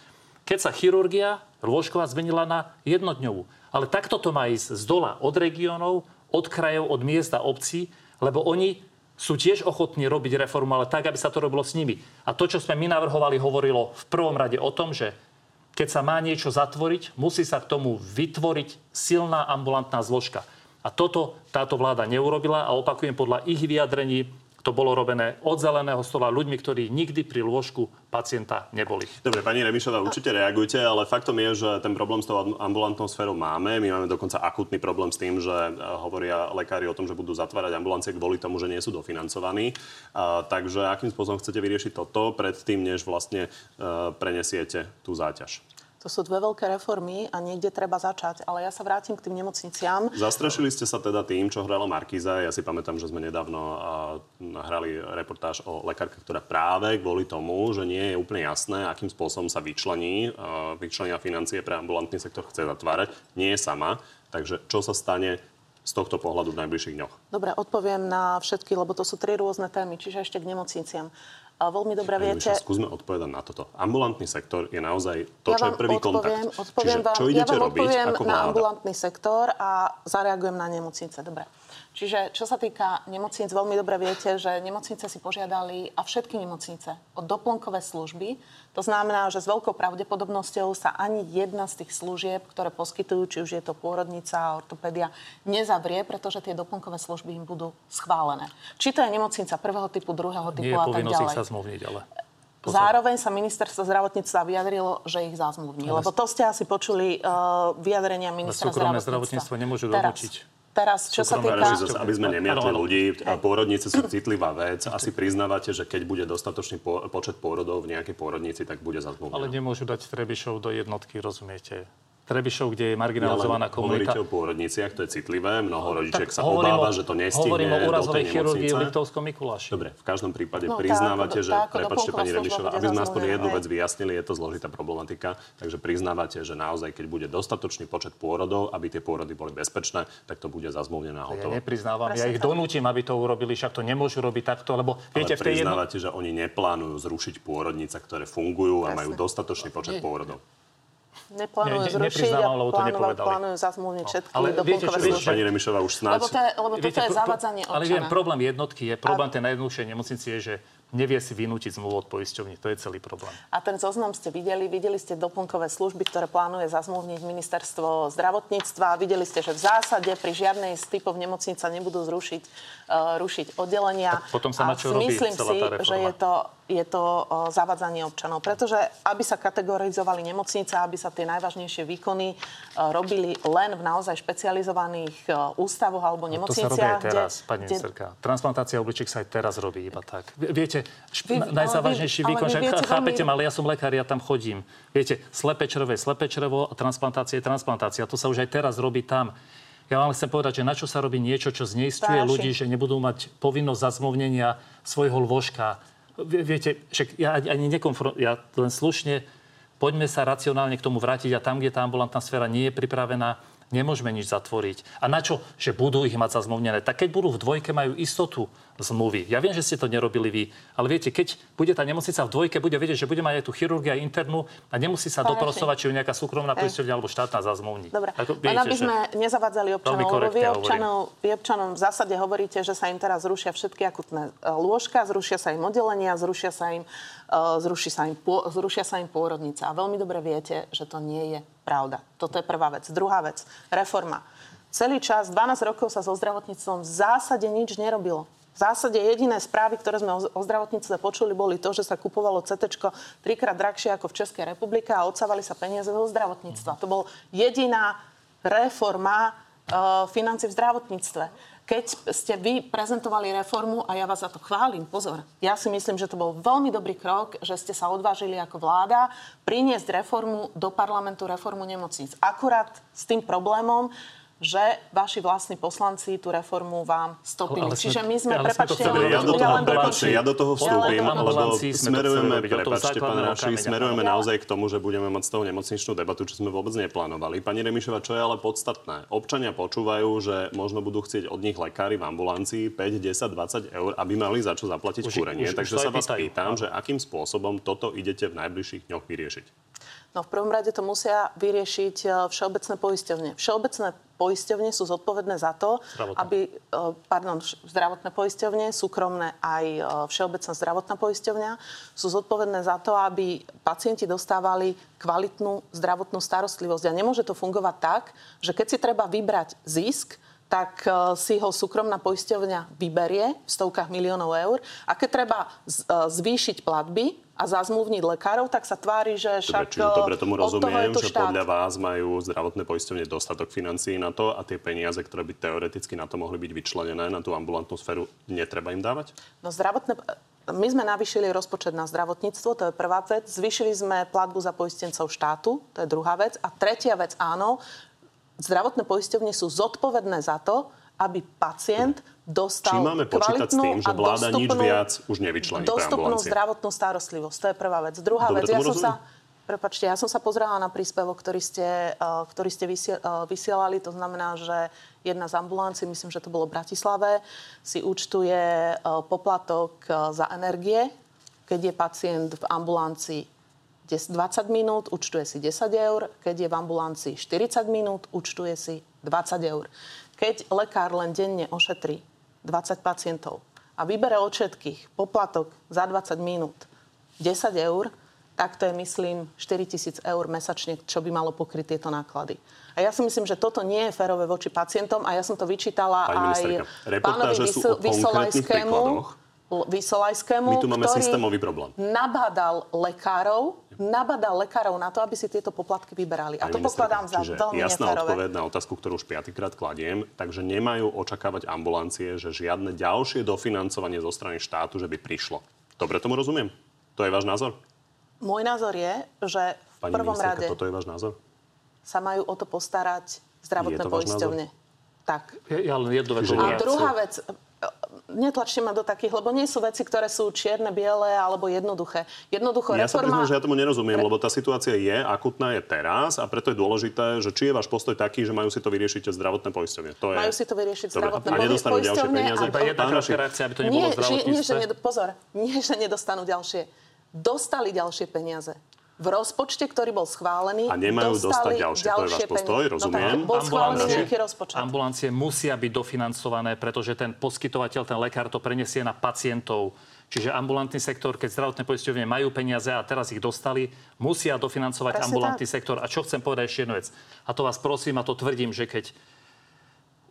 keď sa chirurgia lôžková zmenila na jednodňovú. Ale takto to má ísť z dola od regiónov, od krajov, od miest a obcí, lebo oni sú tiež ochotní robiť reformu, ale tak, aby sa to robilo s nimi. A to, čo sme my navrhovali, hovorilo v prvom rade o tom, že keď sa má niečo zatvoriť, musí sa k tomu vytvoriť silná ambulantná zložka. A toto táto vláda neurobila a opakujem, podľa ich vyjadrení to bolo robené od zeleného stola ľuďmi, ktorí nikdy pri lôžku pacienta neboli. Dobre, pani Remišová, určite reagujte, ale faktom je, že ten problém s tou ambulantnou sférou máme. My máme dokonca akutný problém s tým, že e, hovoria lekári o tom, že budú zatvárať ambulancie kvôli tomu, že nie sú dofinancovaní. A, takže akým spôsobom chcete vyriešiť toto predtým, než vlastne e, prenesiete tú záťaž? To sú dve veľké reformy a niekde treba začať. Ale ja sa vrátim k tým nemocniciam. Zastrašili ste sa teda tým, čo hrala Markíza. Ja si pamätám, že sme nedávno hrali reportáž o lekárke, ktorá práve kvôli tomu, že nie je úplne jasné, akým spôsobom sa vyčlení, vyčlenia financie pre ambulantný sektor chce zatvárať. Nie je sama. Takže čo sa stane z tohto pohľadu v najbližších dňoch? Dobre, odpoviem na všetky, lebo to sú tri rôzne témy, čiže ešte k nemocniciam. Veľmi dobre viete... Miša, skúsme odpovedať na toto. Ambulantný sektor je naozaj to, čo je prvý odpoviem, kontakt. Odpoviem Čiže vám, čo ja idete vám robiť ako na vláda? ambulantný sektor a zareagujem na nemocnice. Dobre. Čiže čo sa týka nemocnic, veľmi dobre viete, že nemocnice si požiadali, a všetky nemocnice, o doplnkové služby. To znamená, že s veľkou pravdepodobnosťou sa ani jedna z tých služieb, ktoré poskytujú, či už je to pôrodnica, ortopédia, nezavrie, pretože tie doplnkové služby im budú schválené. Či to je nemocnica prvého typu, druhého typu Nie a tak ďalej. sa zmluvniť, ale... Pozor. Zároveň sa ministerstvo zdravotníctva vyjadrilo, že ich zazmluvní. Lebo to ste asi počuli uh, vyjadrenia súkromné zdravotníctva. zdravotníctvo nemôžu teraz. Teraz, čo sa týka... Zase, aby sme nemiatli ľudí, pôrodnice sú citlivá vec. Asi priznávate, že keď bude dostatočný po- počet pôrodov v nejakej pôrodnici, tak bude Ale zazmluvnená. nemôžu dať Trebišov do jednotky, rozumiete? Trebišov, kde je marginalizovaná Ale komunita. hovoríte o pôrodniciach, to je citlivé. Mnoho rodičiek sa hovorím obáva, o- že to nestihne Hovorím o úrazovej chirurgii v. Liptovskom Mikuláši. Dobre, v každom prípade No, tá priznávate, ako- že, tá prepačte pani Remišová, aby sme aspoň zazmluvnená, jednu vec vyjasnili, je to zložitá problematika, takže priznávate, že naozaj, keď bude dostatočný počet pôrodov, aby tie pôrody boli bezpečné, tak to bude zazmluvnené a Ja hotovo. nepriznávam, ja ich tak. donútim, aby to urobili, však to nemôžu robiť takto, lebo viete, v tej jedno... priznávate, že oni neplánujú zrušiť pôrodnice, ktoré fungujú a majú dostatočný počet pôrodov. Neplánujú Ne- ne- zrušiť a nepriznávam, lebo to plánujú, plánujú zazmluvniť všetky ale viete, doplnkové čo- viete, služby. Pani Remišová už snáď... Lebo, to je, lebo toto je zavadzanie Ale viem, problém jednotky je, problém tej najjednoduchšej nemocnici je, že nevie si vynútiť zmluvu od poisťovní. To je celý problém. A ten zoznam ste videli, videli ste doplnkové služby, ktoré plánuje zazmluvniť ministerstvo zdravotníctva. Videli ste, že v zásade pri žiadnej z typov nemocnica nebudú zrušiť, rušiť oddelenia. Tak potom sa na čo myslím si, že je to, je to uh, zavadzanie občanov. Pretože aby sa kategorizovali nemocnice, aby sa tie najvážnejšie výkony uh, robili len v naozaj špecializovaných ústavoch alebo No To sa robí nemocniciach. aj teraz, pani kde, ministerka. Transplantácia obličiek sa aj teraz robí iba tak. Viete, šp- Vy- na- najzávažnejší vy- výkon, vy že viete chápete ma, ale ja som lekár, ja tam chodím. Viete, slepé črevo je slepé črevo a transplantácia je transplantácia. To sa už aj teraz robí tam. Ja vám chcem povedať, že na čo sa robí niečo, čo zneistuje Stáši. ľudí, že nebudú mať povinnosť zazmluvnenia svojho lôžka. Vie- Viete, však ja ani nekonfron... Ja len slušne, poďme sa racionálne k tomu vrátiť a tam, kde tá ambulantná sféra nie je pripravená, nemôžeme nič zatvoriť. A na čo? Že budú ich mať zazmluvnené. Tak keď budú v dvojke, majú istotu zmluvy. Ja viem, že ste to nerobili vy, ale viete, keď bude tá nemocnica v dvojke, bude vedieť, že bude mať aj tú chirurgiu aj internú a nemusí sa Páči. doprosovať, či ju nejaká súkromná poisťovňa alebo štátna zazmluvní. Dobre, Ako, len aby sme nezavadzali občanov, lebo vy, občanov, vy občanom v zásade hovoríte, že sa im teraz zrušia všetky akutné e, lôžka, zrušia sa im oddelenia, zrušia sa im, uh, zruší sa im, zrušia sa im pôrodnica. A veľmi dobre viete, že to nie je pravda. Toto je prvá vec. Druhá vec, reforma. Celý čas, 12 rokov sa so zdravotníctvom v zásade nič nerobilo. V zásade jediné správy, ktoré sme o, zdravotníctve počuli, boli to, že sa kupovalo CT trikrát drahšie ako v Českej republike a odsávali sa peniaze zo zdravotníctva. To bol jediná reforma uh, financí v zdravotníctve. keď ste vy prezentovali reformu, a ja vás za to chválim, pozor, ja si myslím, že to bol veľmi dobrý krok, že ste sa odvážili ako vláda priniesť reformu do parlamentu, reformu nemocníc. Akurát s tým problémom, že vaši vlastní poslanci tú reformu vám stopili. Ale, Čiže my sme, prepačte, Ja do toho, len prepačte, ja do toho vstúpim, Ja lebo smerujeme, prepačte, pán Raši, smerujeme naozaj k tomu, že budeme mať z toho nemocničnú debatu, čo sme vôbec neplánovali. Pani Remišova, čo je ale podstatné? Občania počúvajú, že možno budú chcieť od nich lekári v ambulancii 5, 10, 20 eur, aby mali za čo zaplatiť Už- kúrenie. Takže sa vás pýtam, že akým spôsobom toto idete v najbližších dňoch vyriešiť? No v prvom rade to musia vyriešiť e, všeobecné poisťovne. Všeobecné poisťovne sú zodpovedné za to, Zdravotné. aby, e, pardon, zdravotné poisťovne, súkromné aj e, všeobecná zdravotná poisťovňa sú zodpovedné za to, aby pacienti dostávali kvalitnú zdravotnú starostlivosť. A nemôže to fungovať tak, že keď si treba vybrať zisk, tak si ho súkromná poisťovňa vyberie v stovkách miliónov eur. A keď treba zvýšiť platby a zazmluvniť lekárov, tak sa tvári, že Dobre, však čiže dobre tomu rozumiem, že štát. podľa vás majú zdravotné poisťovne dostatok financií na to a tie peniaze, ktoré by teoreticky na to mohli byť vyčlenené, na tú ambulantnú sféru, netreba im dávať? No zdravotné... My sme navýšili rozpočet na zdravotníctvo, to je prvá vec. Zvýšili sme platbu za poistencov štátu, to je druhá vec. A tretia vec, áno, zdravotné poisťovne sú zodpovedné za to, aby pacient dostal Či máme počítať s tým, že vláda nič viac už nevyčlení Dostupnú zdravotnú starostlivosť, to je prvá vec. Druhá Dobre, vec, ja tomu som sa... rozumiem. Prepačte, ja som sa pozerala na príspevok, ktorý ste, uh, ktorý ste uh, vysielali. To znamená, že jedna z ambulancií, myslím, že to bolo v Bratislave, si účtuje uh, poplatok za energie, keď je pacient v ambulancii 10 20 minút, účtuje si 10 eur, keď je v ambulancii 40 minút, účtuje si 20 eur. Keď lekár len denne ošetrí 20 pacientov. A vybere od všetkých poplatok za 20 minút 10 eur, tak to je, myslím, 4 tisíc eur mesačne, čo by malo pokryť tieto náklady. A ja si myslím, že toto nie je férové voči pacientom a ja som to vyčítala Pani aj pánovi konkrétnych Vysolajskému, Vysolajskému, My tu máme ktorý systémový problém. nabádal lekárov, nabádal lekárov na to, aby si tieto poplatky vyberali. A Pani to pokladám za veľmi jasná neférové. odpoveď na otázku, ktorú už piatýkrát kladiem. Takže nemajú očakávať ambulancie, že žiadne ďalšie dofinancovanie zo strany štátu, že by prišlo. Dobre tomu rozumiem? To je váš názor? Môj názor je, že v Pani prvom rade toto je váš názor? sa majú o to postarať zdravotné poisťovne. Tak. Ja, ja len jednu vec. A druhá vec, netlačte ma do takých, lebo nie sú veci, ktoré sú čierne, biele alebo jednoduché. Jednoducho Ja sa reforma... priznám, že ja tomu nerozumiem, lebo tá situácia je akutná, je teraz a preto je dôležité, že či je váš postoj taký, že majú si to vyriešiť zdravotné poisťovne. To je... Majú si to vyriešiť Dobre, zdravotné a nedostanú ďalšie peniaze? a- jedna Rašík. reakcia, aby to nebolo Nie, že, nie, že nedo, pozor, nie, že nedostanú ďalšie. Dostali ďalšie peniaze. V rozpočte, ktorý bol schválený, A nemajú dostať dostali ďalšie. To je váš postoj, rozumiem. No tak bol schválený Ambulancie- nejaký rozpočet. Ambulancie musia byť dofinancované, pretože ten poskytovateľ, ten lekár to prenesie na pacientov. Čiže ambulantný sektor, keď zdravotné poisťovne majú peniaze a teraz ich dostali, musia dofinancovať Presne ambulantný tak. sektor. A čo chcem povedať ešte jednu vec. A to vás prosím a to tvrdím, že keď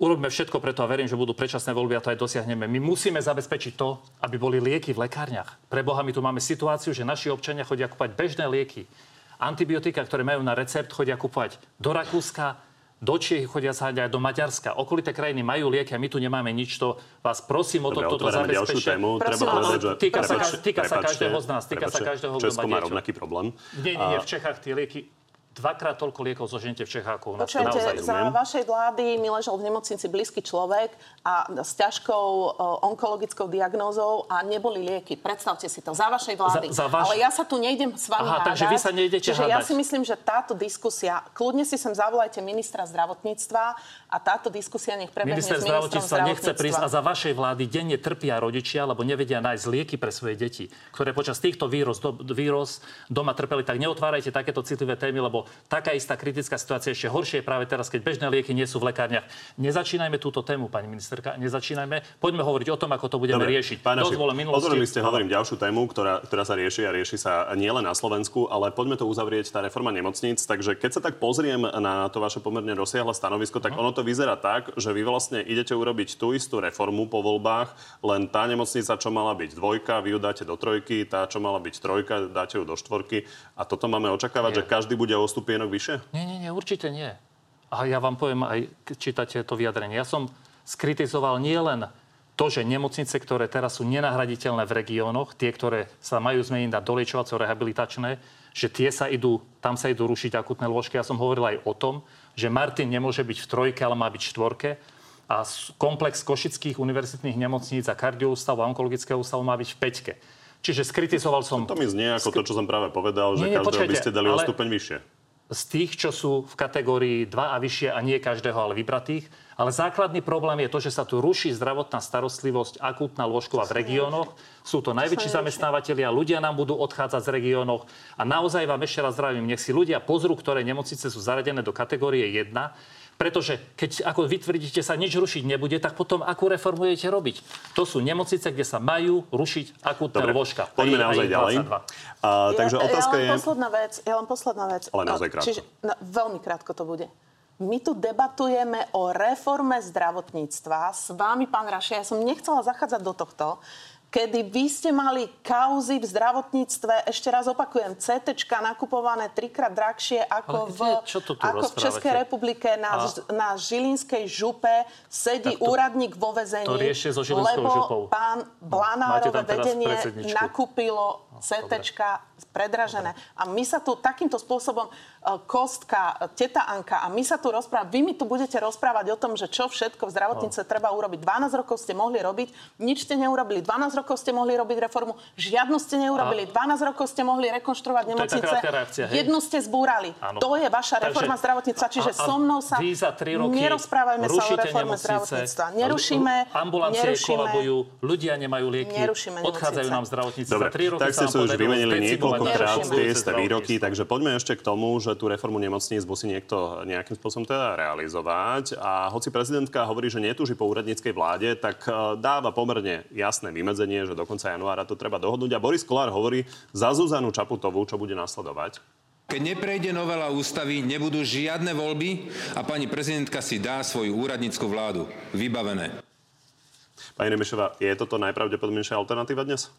urobíme všetko preto a verím, že budú predčasné voľby a to aj dosiahneme. My musíme zabezpečiť to, aby boli lieky v lekárniach. Pre Boha, my tu máme situáciu, že naši občania chodia kúpať bežné lieky. Antibiotika, ktoré majú na recept, chodia kúpať do Rakúska, do Čiech chodia sa aj do Maďarska. Okolité krajiny majú lieky a my tu nemáme nič. To vás prosím o to, Dobre, toto tému. Treba povedať, že... Týka sa Prepač- kaž- týka sa prepačte, každého z nás, týka sa prepačte, každého, kto Česko má rovnaký problém. Nie, nie, nie, v Čechách tie lieky dvakrát toľko liekov zožente v Čechách ako u nás. Počujete, za vašej vlády mi ležal v nemocnici blízky človek a s ťažkou o, onkologickou diagnózou a neboli lieky. Predstavte si to, za vašej vlády. Za- za vaš- Ale ja sa tu nejdem s vami Aha, hádať. takže vy sa nejdete Čiže ja hádať. si myslím, že táto diskusia, kľudne si sem zavolajte ministra zdravotníctva a táto diskusia nech prebehne Minister s ministrom zdravotníctva nechce prísť a zdravotníctva. za vašej vlády denne trpia rodičia, lebo nevedia nájsť lieky pre svoje deti, ktoré počas týchto vírus, do, vírus doma trpeli. Tak neotvárajte takéto citlivé témy, lebo taká istá kritická situácia ešte horšie je práve teraz, keď bežné lieky nie sú v lekárniach. Nezačínajme túto tému, pani ministerka, nezačínajme. Poďme hovoriť o tom, ako to budeme Dobre, riešiť. pán Našik, Dosť bolo minulosti. Otvorili ste, hovorím, ďalšiu tému, ktorá, ktorá sa rieši a rieši sa nielen na Slovensku, ale poďme to uzavrieť, tá reforma nemocníc. Takže keď sa tak pozriem na to vaše pomerne rozsiahle stanovisko, tak ono to vyzerá tak, že vy vlastne idete urobiť tú istú reformu po voľbách, len tá nemocnica, čo mala byť dvojka, vy ju dáte do trojky, tá, čo mala byť trojka, dáte ju do štvorky. A toto máme očakávať, Nie. že každý bude o stupienok vyššie? Nie, nie, nie, určite nie. A ja vám poviem aj, čítate to vyjadrenie. Ja som skritizoval nielen to, že nemocnice, ktoré teraz sú nenahraditeľné v regiónoch, tie, ktoré sa majú zmeniť na doliečovaco-rehabilitačné, že tie sa idú, tam sa idú rušiť akutné lôžky. Ja som hovoril aj o tom, že Martin nemôže byť v trojke, ale má byť v štvorke a komplex košických univerzitných nemocníc a kardioústavu a onkologického ústavu má byť v peťke. Čiže skritizoval som... To mi znie ako to, čo som práve povedal, že nie, každého by ste dali ale... o stupeň vyššie z tých, čo sú v kategórii 2 a vyššie a nie každého, ale vybratých. Ale základný problém je to, že sa tu ruší zdravotná starostlivosť, akútna lôžková v regiónoch. Sú to najväčší zamestnávateľia, ľudia nám budú odchádzať z regiónoch. A naozaj vám ešte raz zdravím, nech si ľudia pozrú, ktoré nemocnice sú zaradené do kategórie 1 pretože keď ako vytvrdíte sa nič rušiť nebude, tak potom akú reformujete robiť? To sú nemocnice, kde sa majú rušiť akútne lôžka. Poďme aj, naozaj aj ďalej. Takže ja, otázka ja len je... Posledná vec, ja len posledná vec. Ale naozaj krátko. Čiže, no, veľmi krátko to bude. My tu debatujeme o reforme zdravotníctva. S vámi, pán Rašia, ja som nechcela zachádzať do tohto, kedy vy ste mali kauzy v zdravotníctve, ešte raz opakujem, CT nakupované trikrát drahšie ako, v, ako v Českej republike na, a... na Žilinskej župe sedí to, úradník vo vezení, so lebo župou. pán Blanárové vedenie nakúpilo CT predražené. A my sa tu takýmto spôsobom, e, Kostka, teta Anka, a my sa tu rozprávame, vy mi tu budete rozprávať o tom, že čo všetko v zdravotnice no. treba urobiť. 12 rokov ste mohli robiť, nič ste neurobili. 12 rokov ste mohli robiť reformu, žiadnu ste neurobili. A... 12 rokov ste mohli rekonštruovať nemocnice, reakcia, hej? jednu ste zbúrali. Ano. To je vaša reforma Takže, zdravotníctva. Čiže a, a so mnou sa vy za 3 roky nerozprávajme sa o reforme nemocnice, zdravotníctva. Nerušíme. Ambulancie nerušíme, kolabujú, ľudia nemajú lieky, odchádzajú nám zdravotníci. Dobre, za 3 roky tak ste sa už vymenili niekoľkokrát tie isté výroky, takže poďme ešte k tomu, že tú reformu nemocníc musí niekto nejakým spôsobom teda realizovať. A hoci prezidentka hovorí, že netúži po úradníckej vláde, tak e, dáva pomerne jasné vymedzenie, že do konca januára to treba dohodnúť. A Boris Kolár hovorí za Zuzanu Čaputovú, čo bude nasledovať. Keď neprejde novela ústavy, nebudú žiadne voľby a pani prezidentka si dá svoju úradnícku vládu. Vybavené. Pani Remišová, je toto najpravdepodobnejšia alternatíva dnes?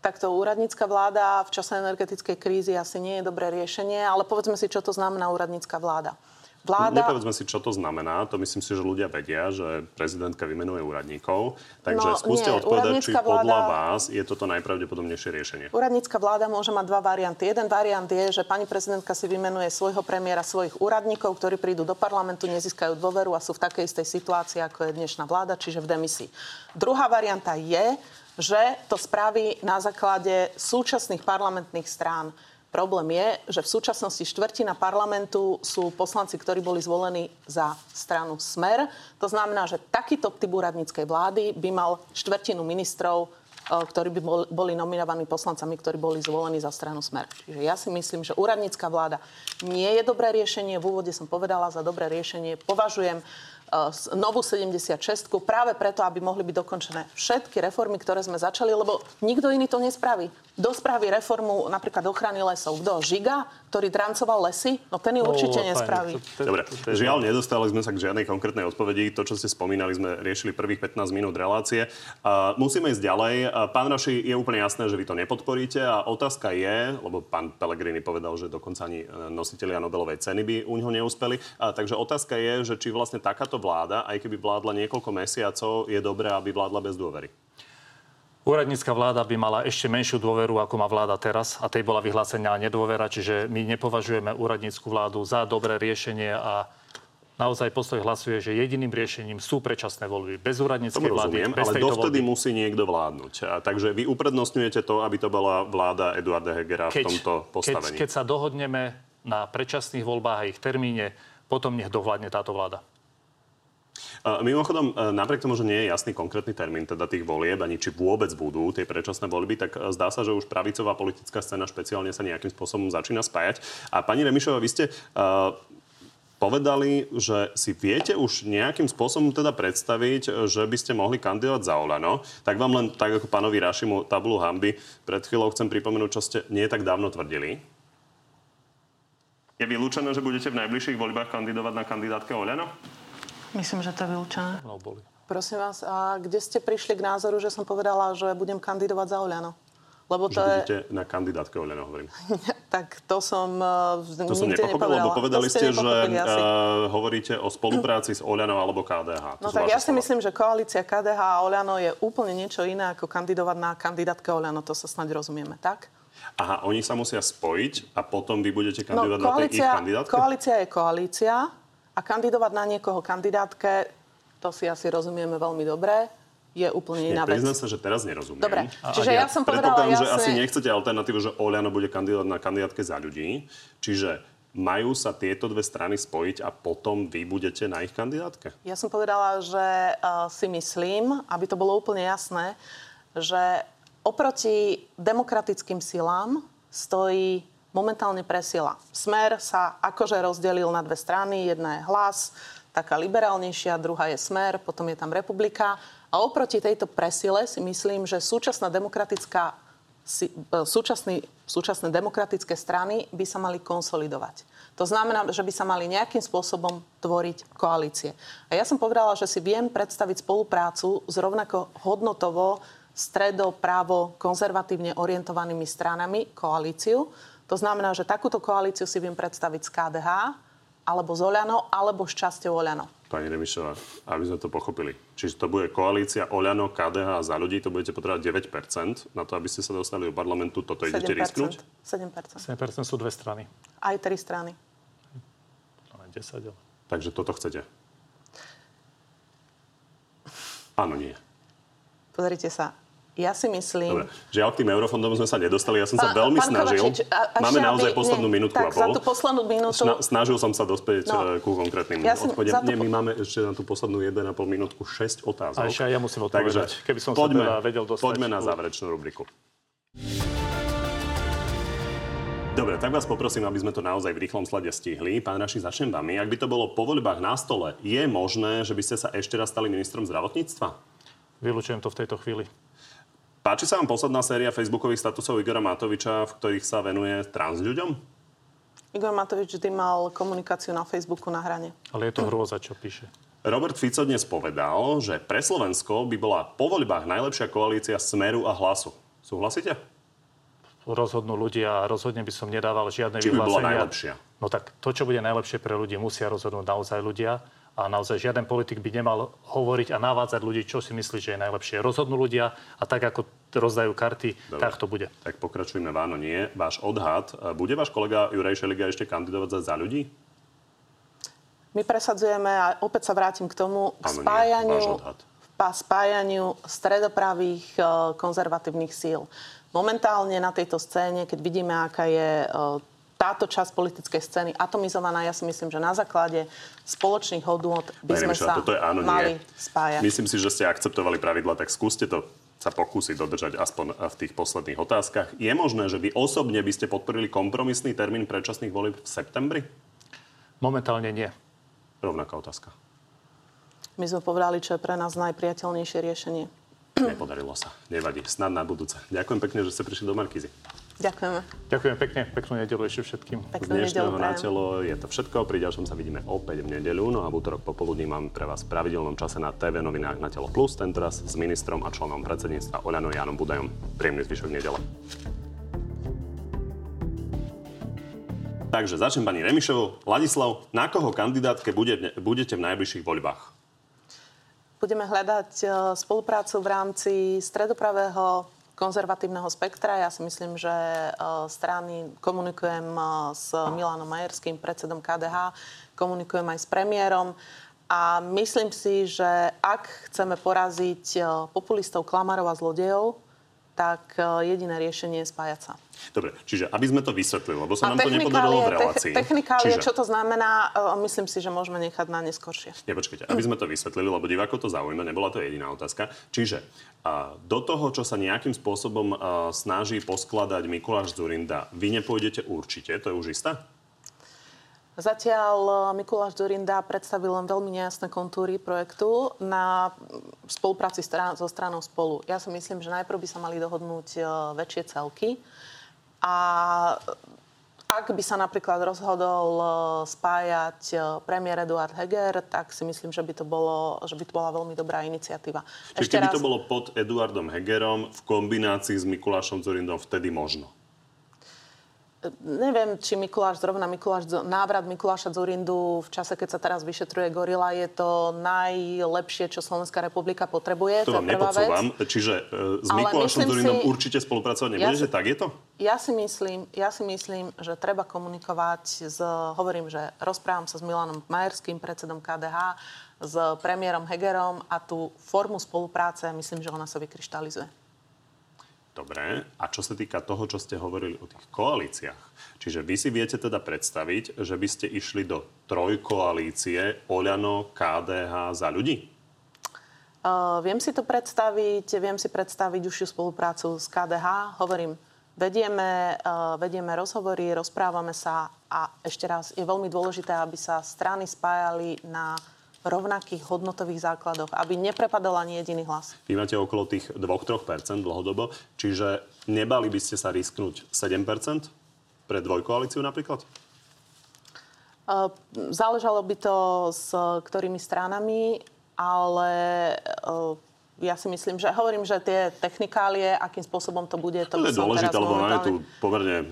Takto úradnícka vláda v čase energetickej krízy asi nie je dobré riešenie, ale povedzme si, čo to znamená úradnícka vláda. Vláda... Nepovedzme si, čo to znamená. To myslím si, že ľudia vedia, že prezidentka vymenuje úradníkov. Takže no, skúste nie, odpovedať, či vláda... podľa vás je toto najpravdepodobnejšie riešenie. Úradnícka vláda môže mať dva varianty. Jeden variant je, že pani prezidentka si vymenuje svojho premiéra, svojich úradníkov, ktorí prídu do parlamentu, nezískajú dôveru a sú v takej istej situácii, ako je dnešná vláda, čiže v demisii. Druhá varianta je, že to spraví na základe súčasných parlamentných strán. Problém je, že v súčasnosti štvrtina parlamentu sú poslanci, ktorí boli zvolení za stranu Smer. To znamená, že takýto typ úradníckej vlády by mal štvrtinu ministrov, e, ktorí by boli nominovaní poslancami, ktorí boli zvolení za stranu Smer. Čiže ja si myslím, že úradnícka vláda nie je dobré riešenie. V úvode som povedala za dobré riešenie. Považujem E, novú 76 práve preto, aby mohli byť dokončené všetky reformy, ktoré sme začali, lebo nikto iný to nespraví. Kto spraví reformu napríklad ochrany lesov? Kto? Žiga, ktorý drancoval lesy? No ten ju no, určite nespraví. Dobre, žiaľ, nedostali sme sa k žiadnej konkrétnej odpovedi. To, čo ste spomínali, sme riešili prvých 15 minút relácie. Musíme ísť ďalej. Pán Raši, je úplne jasné, že vy to nepodporíte a otázka je, lebo pán Pellegrini povedal, že dokonca ani nositeľia Nobelovej ceny by u neho neúspeli. Takže otázka je, že či vlastne takáto vláda, aj keby vládla niekoľko mesiacov, je dobré, aby vládla bez dôvery. Úradnícka vláda by mala ešte menšiu dôveru, ako má vláda teraz a tej bola vyhlásená nedôvera, čiže my nepovažujeme úradnícku vládu za dobré riešenie a naozaj postoj hlasuje, že jediným riešením sú predčasné voľby. Bez úradníckej vlády, rozumiem, bez ale dovtedy voľby. musí niekto vládnuť. A takže vy uprednostňujete to, aby to bola vláda Eduarda Hegera keď, v tomto postavení. Keď, keď sa dohodneme na predčasných voľbách a ich termíne, potom nech dohľadne táto vláda. Mimochodom, e, napriek tomu, že nie je jasný konkrétny termín teda tých volieb, ani či vôbec budú tie predčasné voľby, tak e, zdá sa, že už pravicová politická scéna špeciálne sa nejakým spôsobom začína spájať. A pani Remišová, vy ste uh, povedali, že si viete už nejakým spôsobom teda predstaviť, že by ste mohli kandidovať za Olano. Tak vám len tak ako pánovi Rašimu tabulu hamby pred chvíľou chcem pripomenúť, čo ste nie tak dávno tvrdili. Je vylúčené, že budete v najbližších voľbách kandidovať na kandidátke Olano? Myslím, že to je vylúčené. No, boli. Prosím vás, a kde ste prišli k názoru, že som povedala, že budem kandidovať za Oľano? Lebo Že to je... budete na kandidátke Oľano, hovorím. (laughs) Tak to som uh, To som nepochopil, lebo povedali ste, že uh, hovoríte o spolupráci s Oľanou alebo KDH. To No tak ja si slova. myslím, že koalícia KDH a Oľano je úplne niečo iné ako kandidovať na kandidátke Oľano. To sa snáď rozumieme, tak? Aha, oni sa musia spojiť a potom vy budete No, kandidovať na tej ich koalícia, kandidátke? koalícia je koalícia a kandidovať na niekoho kandidátke, to si asi rozumieme veľmi dobre, je úplne iná vec. priznám sa, že teraz nerozumiem. Dobre, čiže a ja som povedala predpokladám, že jasne- asi nechcete alternatívu, že Oľano bude kandidovať na kandidátke za ľudí. Čiže majú sa tieto dve strany spojiť a potom vy budete na ich kandidátke? Ja som povedala, že uh, si myslím, aby to bolo úplne jasné, že oproti demokratickým silám stojí momentálne presila. Smer sa akože rozdelil na dve strany. Jedna je hlas, taká liberálnejšia, druhá je smer, potom je tam republika. A oproti tejto presile si myslím, že súčasná demokratická e, súčasný, súčasné demokratické strany by sa mali konsolidovať. To znamená, že by sa mali nejakým spôsobom tvoriť koalície. A ja som povedala, že si viem predstaviť spoluprácu s rovnako hodnotovo stredo, právo, konzervatívne orientovanými stranami, koalíciu. To znamená, že takúto koalíciu si viem predstaviť z KDH, alebo z Oľano, alebo s časťou Oľano. Pani Remišová, aby sme to pochopili. Čiže to bude koalícia Oľano, KDH a za ľudí, to budete potrebovať 9% na to, aby ste sa dostali do parlamentu. Toto idete 7%. risknúť? 7%. 7% sú dve strany. Aj tri strany. No, 10, ale... Takže toto chcete? Áno, nie. Pozrite sa, ja si myslím... Dobre. Žiaľ, k tým eurofondom sme sa nedostali. Ja som sa veľmi snažil. Kovačič, a- a Máme ešte, naozaj aby- poslednú nie, minútku tak a pol. za tú poslednú minútu... Sna- snažil som sa dospieť No. no. ku konkrétnym Ja odpovediam. Nie, po- my máme ešte na tú poslednú 1,5 minútku 6 otázok. A ešte ja musím odpovedať, Takže keby som sa poďme, teda vedel dostať Poďme na záverečnú rubriku. Dobre, tak vás poprosím, aby sme to naozaj v rýchlom slade stihli. Pán Raši, začnem vami. Ak by to bolo po voľbách na stole, je možné, že by ste sa ešte raz stali ministrom zdravotníctva? Vylúčujem to v tejto chvíli. Páči sa vám posledná séria facebookových statusov Igora Matoviča, v ktorých sa venuje trans ľuďom? Igor Matovič vždy mal komunikáciu na Facebooku na hrane. Ale je to hrôza, čo píše. Robert Fico dnes povedal, že pre Slovensko by bola po voľbách najlepšia koalícia Smeru a Hlasu. Súhlasíte? Rozhodnú ľudia a rozhodne by som nedával žiadne Či by bola vyhlásenia. najlepšia? No tak to, čo bude najlepšie pre ľudí, musia rozhodnúť naozaj ľudia. A naozaj žiaden politik by nemal hovoriť a navádzať ľudí, čo si myslí, že je najlepšie. Rozhodnú ľudia a tak, ako rozdajú karty, Dobre. tak to bude. Tak pokračujeme v áno, nie. Váš odhad. Bude váš kolega Juraj Šeliga ešte kandidovať za, za ľudí? My presadzujeme, a opäť sa vrátim k tomu, k Áno, nie. spájaniu, pa- spájaniu stredopravých e, konzervatívnych síl. Momentálne na tejto scéne, keď vidíme, aká je e, táto časť politickej scény atomizovaná, ja si myslím, že na základe spoločných hodnôt by Pani sme Remišová, sa toto je áno, mali nie. spájať. Myslím si, že ste akceptovali pravidla, tak skúste to sa pokúsiť dodržať aspoň v tých posledných otázkach. Je možné, že vy osobne by ste podporili kompromisný termín predčasných volieb v septembri? Momentálne nie. Rovnaká otázka. My sme povedali, čo je pre nás najpriateľnejšie riešenie. Nepodarilo sa. Nevadí. Snad na budúce. Ďakujem pekne, že ste prišli do Markízy. Ďakujeme. Ďakujem pekne. Peknú nedelu ešte všetkým. Z Peknú nedelu dnešného na prajem. telo je to všetko. Pri ďalšom sa vidíme opäť v nedeľu. No a v útorok popoludní máme pre vás v pravidelnom čase na TV novinách na Telo Plus. Tentoraz s ministrom a členom predsedníctva Oľano Jánom Budajom. Príjemný zvyšok nedele. Takže začnem pani Remišovou. Ladislav, na koho kandidátke bude, budete v najbližších voľbách? Budeme hľadať e, spoluprácu v rámci stredopravého konzervatívneho spektra. Ja si myslím, že e, strany komunikujem e, s Milanom Majerským, predsedom KDH, komunikujem aj s premiérom. A myslím si, že ak chceme poraziť e, populistov, klamarov a zlodejov, tak e, jediné riešenie je spájať sa. Dobre, čiže aby sme to vysvetlili, lebo sa A nám to nepodarilo v relácii. Te- technikálie, Čiže- čo to znamená, e, myslím si, že môžeme nechať na neskôršie. Nie, počkajte, aby sme to vysvetlili, lebo divákov to zaujíma, nebola to jediná otázka. Čiže a, do toho, čo sa nejakým spôsobom a, snaží poskladať Mikuláš Zurinda, vy nepôjdete určite, to je už istá? Zatiaľ e, Mikuláš Zurinda predstavil len veľmi nejasné kontúry projektu na spolupráci strán, so stranou spolu. Ja si myslím, že najprv by sa mali dohodnúť e, väčšie celky a ak by sa napríklad rozhodol spájať premiér Eduard Heger, tak si myslím, že by to, bolo, že by to bola veľmi dobrá iniciatíva. Čiže keby raz... to bolo pod Eduardom Hegerom v kombinácii s Mikulášom Zurindom, vtedy možno neviem, či Mikuláš, zrovna Mikuláš, návrat Mikuláša Zurindu v čase, keď sa teraz vyšetruje gorila, je to najlepšie, čo Slovenská republika potrebuje. To, to vám nepodsúvam. Čiže e, s Mikulášom Zurindom si, určite spolupracovať nebudete, ja tak je to? Ja si, myslím, ja si myslím, že treba komunikovať s, hovorím, že rozprávam sa s Milanom Majerským, predsedom KDH, s premiérom Hegerom a tú formu spolupráce, myslím, že ona sa vykryštalizuje. Dobre. A čo sa týka toho, čo ste hovorili o tých koalíciách, čiže vy si viete teda predstaviť, že by ste išli do trojkoalície Oľano, KDH za ľudí? Uh, viem si to predstaviť, viem si predstaviť užšiu spoluprácu s KDH. Hovorím, vedieme, uh, vedieme rozhovory, rozprávame sa a ešte raz, je veľmi dôležité, aby sa strany spájali na rovnakých hodnotových základoch, aby neprepadol ani jediný hlas. Vy máte okolo tých 2-3% dlhodobo, čiže nebali by ste sa risknúť 7% pre dvojkoalíciu napríklad? Záležalo by to s ktorými stranami, ale ja si myslím, že hovorím, že tie technikálie, akým spôsobom to bude, to, to je dôležité, lebo máme tu pomerne e,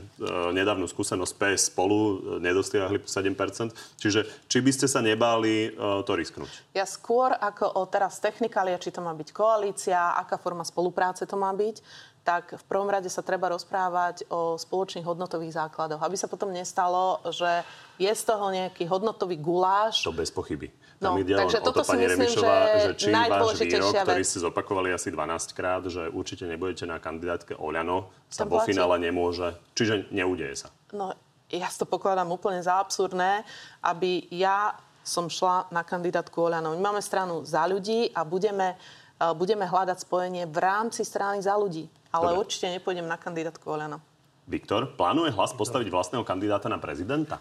nedávnu skúsenosť PS spolu, e, nedostiahli 7%. Čiže či by ste sa nebáli e, to risknúť? Ja skôr ako o teraz technikália, či to má byť koalícia, aká forma spolupráce to má byť, tak v prvom rade sa treba rozprávať o spoločných hodnotových základoch. Aby sa potom nestalo, že je z toho nejaký hodnotový guláš. To bez pochyby. Tam no, ide takže o toto to, pani myslím, Remišová, že, že či váš výrok, vec. ktorý ste zopakovali asi 12 krát, že určite nebudete na kandidátke Oľano, sa vo finále nemôže, čiže neudeje sa. No, ja to pokladám úplne za absurdné, aby ja som šla na kandidátku Oľano. My máme stranu za ľudí a budeme, uh, budeme hľadať spojenie v rámci strany za ľudí. Ale Dobre. určite nepôjdem na kandidátku Oľano. Viktor, plánuje hlas postaviť vlastného kandidáta na prezidenta?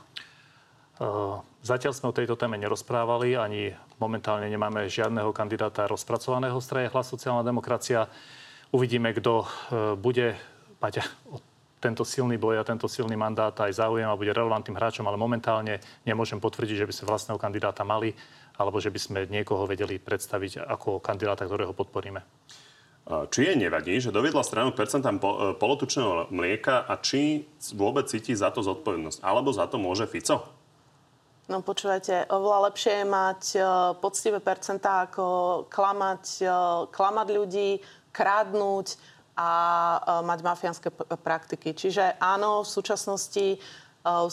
Uh, Zatiaľ sme o tejto téme nerozprávali, ani momentálne nemáme žiadneho kandidáta rozpracovaného straje hlas sociálna demokracia. Uvidíme, kto e, bude mať tento silný boj a tento silný mandát aj záujem a bude relevantným hráčom, ale momentálne nemôžem potvrdiť, že by sme vlastného kandidáta mali alebo že by sme niekoho vedeli predstaviť ako kandidáta, ktorého podporíme. Či je nevadí, že doviedla stranu k percentám e, polotučného mlieka a či vôbec cíti za to zodpovednosť? Alebo za to môže Fico? No počúvajte, oveľa lepšie je mať uh, poctivé percentá, ako klamať, uh, klamať ľudí, krádnuť a mať mafiánske praktiky. Čiže áno, v súčasnosti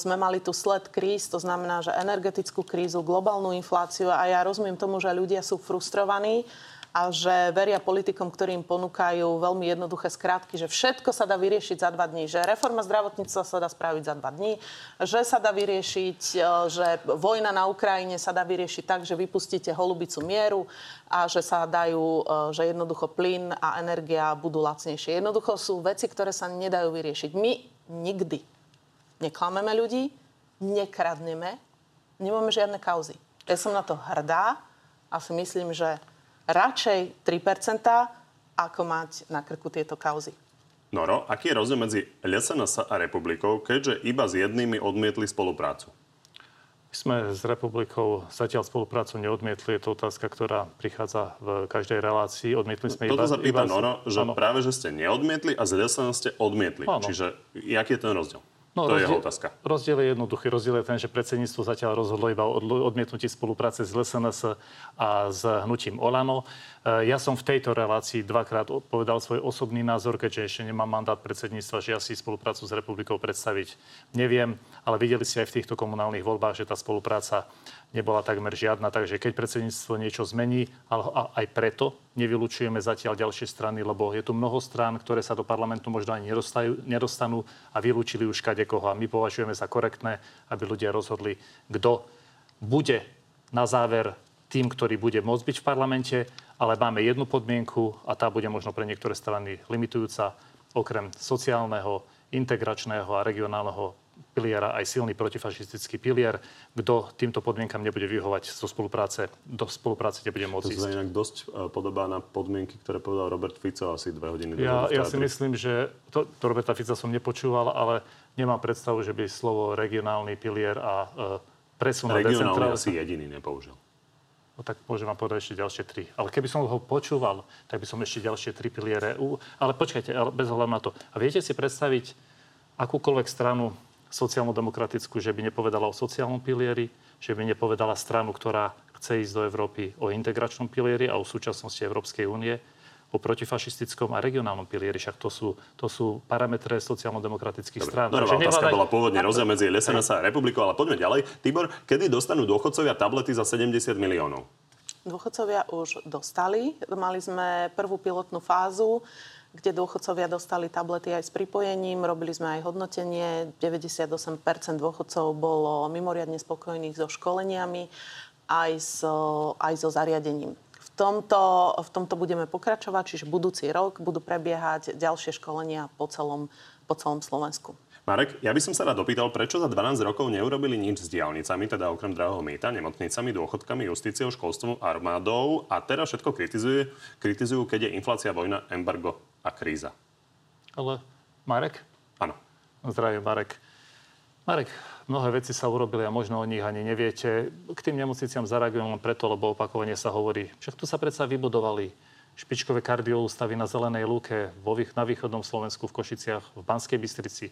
sme mali tu sled kríz, to znamená, že energetickú krízu, globálnu infláciu a ja rozumiem tomu, že ľudia sú frustrovaní a že veria politikom, ktorým ponúkajú veľmi jednoduché skratky, že všetko sa dá vyriešiť za dva dní, že reforma zdravotníctva sa dá spraviť za dva dní, že sa dá vyriešiť, e, že vojna na Ukrajine sa dá vyriešiť tak, že vypustíte holubicu mieru a že sa dajú, e, že jednoducho plyn a energia budú lacnejšie. Jednoducho sú veci, ktoré sa nedajú vyriešiť. My nikdy neklameme ľudí, nekradneme, nemáme žiadne kauzy. Ja som na to hrdá a si myslím, že radšej 3%, ako mať na krku tieto kauzy. Noro, aký je rozdiel medzi LSNS a republikou, keďže iba s jednými odmietli spoluprácu? My sme s republikou zatiaľ spoluprácu neodmietli. Je to otázka, ktorá prichádza v každej relácii. Odmietli sme Toto iba... sa pýta Noro, že ano. práve, že ste neodmietli a z LSNS ste odmietli. Ano. Čiže aký je ten rozdiel? No, to rozdiel, je jeho otázka. Rozdiel je jednoduchý. Rozdiel je ten, že predsedníctvo zatiaľ rozhodlo iba o odmietnutí spolupráce s LSNS a s hnutím Olano. E, ja som v tejto relácii dvakrát povedal svoj osobný názor, keďže ešte nemám mandát predsedníctva, že ja si spoluprácu s republikou predstaviť neviem, ale videli ste aj v týchto komunálnych voľbách, že tá spolupráca nebola takmer žiadna. Takže keď predsedníctvo niečo zmení, ale aj preto nevylučujeme zatiaľ ďalšie strany, lebo je tu mnoho strán, ktoré sa do parlamentu možno ani nedostanú a vylúčili už kadekoho. A my považujeme za korektné, aby ľudia rozhodli, kto bude na záver tým, ktorý bude môcť byť v parlamente, ale máme jednu podmienku a tá bude možno pre niektoré strany limitujúca, okrem sociálneho, integračného a regionálneho piliera aj silný protifašistický pilier. Kto týmto podmienkam nebude vyhovať zo spolupráce, do spolupráce nebude môcť ísť. To sa inak dosť e, podobá na podmienky, ktoré povedal Robert Fico asi dve hodiny. Ja, ja si myslím, že to, to Roberta Fica som nepočúval, ale nemám predstavu, že by slovo regionálny pilier a e, presun a Regionálny decentralizácia... asi jediný nepoužil. No tak môžem vám povedať ešte ďalšie tri. Ale keby som ho počúval, tak by som ešte ďalšie tri piliere... U... Ale počkajte, ale bez hľadu na to. A viete si predstaviť akúkoľvek stranu sociálno-demokratickú, že by nepovedala o sociálnom pilieri, že by nepovedala stranu, ktorá chce ísť do Európy o integračnom pilieri a o súčasnosti Európskej únie, o protifašistickom a regionálnom pilieri. Však to sú, to sú parametre sociálno-demokratických strán. No, Takže otázka nehľadaj- bola pôvodne rozdiel medzi SNS a republikou, ale poďme ďalej. Tibor, kedy dostanú dôchodcovia tablety za 70 miliónov? Dôchodcovia už dostali. Mali sme prvú pilotnú fázu, kde dôchodcovia dostali tablety aj s pripojením. Robili sme aj hodnotenie. 98% dôchodcov bolo mimoriadne spokojných so školeniami aj so, aj so zariadením. V tomto, v tomto budeme pokračovať, čiže budúci rok budú prebiehať ďalšie školenia po celom, po celom Slovensku. Marek, ja by som sa rád dopýtal, prečo za 12 rokov neurobili nič s diálnicami, teda okrem drahého mýta, nemocnicami, dôchodkami, justíciou, školstvom, armádou a teraz všetko kritizujú, kritizujú, keď je inflácia, vojna, embargo a kríza. Ale Marek? Áno. Zdravím, Marek. Marek, mnohé veci sa urobili a možno o nich ani neviete. K tým nemocniciam zareagujem len preto, lebo opakovane sa hovorí. Však tu sa predsa vybudovali špičkové kardioústavy na Zelenej lúke, vo, na východnom Slovensku, v Košiciach, v Banskej Bystrici.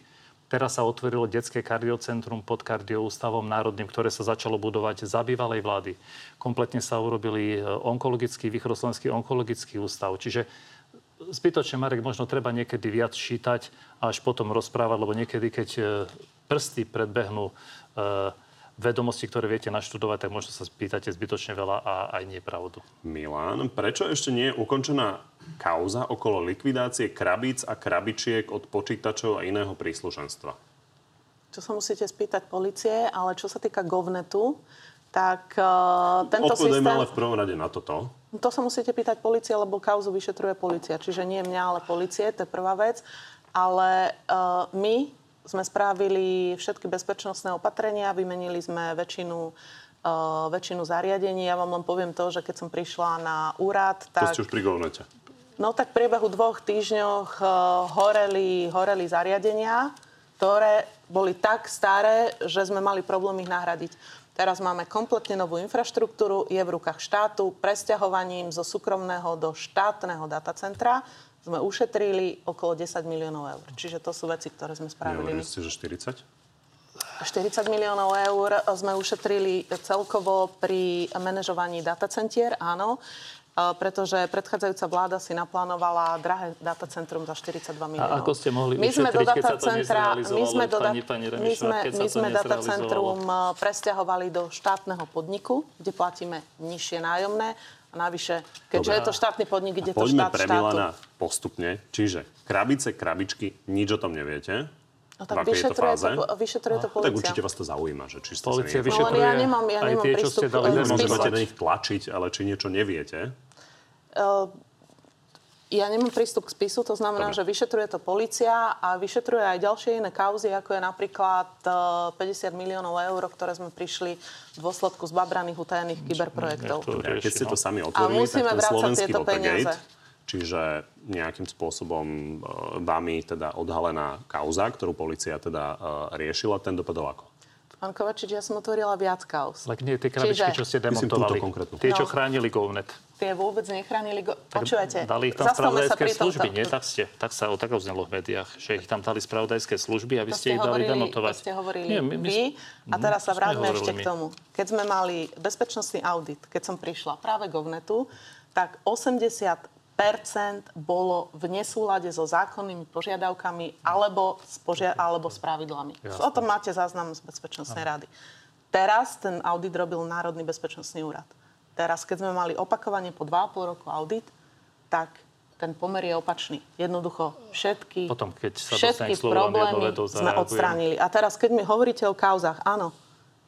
Teraz sa otvorilo detské kardiocentrum pod kardioústavom národným, ktoré sa začalo budovať za bývalej vlády. Kompletne sa urobili e, onkologický, východoslovenský onkologický ústav. Čiže zbytočne, Marek, možno treba niekedy viac čítať a až potom rozprávať, lebo niekedy, keď e, prsty predbehnú e, vedomosti, ktoré viete naštudovať, tak možno sa spýtate zbytočne veľa a aj nie pravdu. Milan, prečo ešte nie je ukončená kauza okolo likvidácie krabíc a krabičiek od počítačov a iného príslušenstva? Čo sa musíte spýtať policie, ale čo sa týka Govnetu, tak uh, tento Odpovedajme systém... ale v prvom rade na toto. To sa musíte pýtať policie, lebo kauzu vyšetruje policia. Čiže nie mňa, ale policie, to je prvá vec. Ale uh, my sme spravili všetky bezpečnostné opatrenia, vymenili sme väčšinu, uh, väčšinu zariadení. Ja vám len poviem to, že keď som prišla na úrad, To tak... ste už pri govnete. No tak v priebehu dvoch týždňoch uh, horeli, horeli zariadenia, ktoré boli tak staré, že sme mali problém ich nahradiť. Teraz máme kompletne novú infraštruktúru, je v rukách štátu, presťahovaním zo súkromného do štátneho datacentra sme ušetrili okolo 10 miliónov eur. Čiže to sú veci, ktoré sme spravili. Nehovorili ste, že 40? 40 miliónov eur sme ušetrili celkovo pri manažovaní datacentier, áno. E, pretože predchádzajúca vláda si naplánovala drahé datacentrum za 42 miliónov. A ako ste mohli my sme do datacentra, my sme do, pani- pani my Remišová, sme, keď sa my sme datacentrum e, presťahovali do štátneho podniku, kde platíme nižšie nájomné. A navyše, keďže Dobre. je to štátny podnik, ide to Poďme štát pre štátu. Milana postupne. Čiže krabice, krabičky, nič o tom neviete. No tak to vyšetruje to, vyšetruje to Tak policia. určite vás to zaujíma, že či ste sa nie... vyšetruje No, ja nemám- ja aj nemám tie, čo prístup ste k- dali k Môžete spisu. demontovať. na nich tlačiť, ale či niečo neviete, Eh, Ja nemám prístup k spisu, to znamená, že vyšetruje to policia a vyšetruje aj ďalšie iné kauzy, ako je napríklad eh, 50 miliónov eur, ktoré sme prišli v dôsledku zbabraných utajených kyberprojektov. to Ja, keď ste to sami A otvorili, musíme tak ten vrácať slovenský tieto Watergate, peniaze. Čiže nejakým spôsobom e, vami teda odhalená kauza, ktorú policia teda e, riešila, ten dopadol ako? Pán Kovačič, ja som otvorila viac kauz. Ale nie tie krabičky, Čiže- čo ste demontovali. Tie, čo No. chránili GovNet. Tie vôbec nechránili... Go... Tak Počúvajte, Dali ich tam spravodajské služby, nie? Tak, ste, tak sa o tak znelo v médiách, že ich tam dali spravodajské služby a vy To ste ich dali demontovať. To ste hovorili Nie, my, my, vy. A teraz sa vráťme ešte my. k tomu. Keď sme mali bezpečnostný audit, keď som prišla práve Govnetu, tak 80 bolo v nesúlade so zákonnými požiadavkami alebo s, požia- alebo s pravidlami. Jasné. O tom máte záznam z Bezpečnostnej rady. Teraz ten audit robil Národný bezpečnostný úrad. Teraz, keď sme mali opakovane po 2,5 roku audit, tak ten pomer je opačný. Jednoducho všetky, Potom, keď sa všetky problémy sme odstránili. A teraz, keď mi hovoríte o kauzach, áno,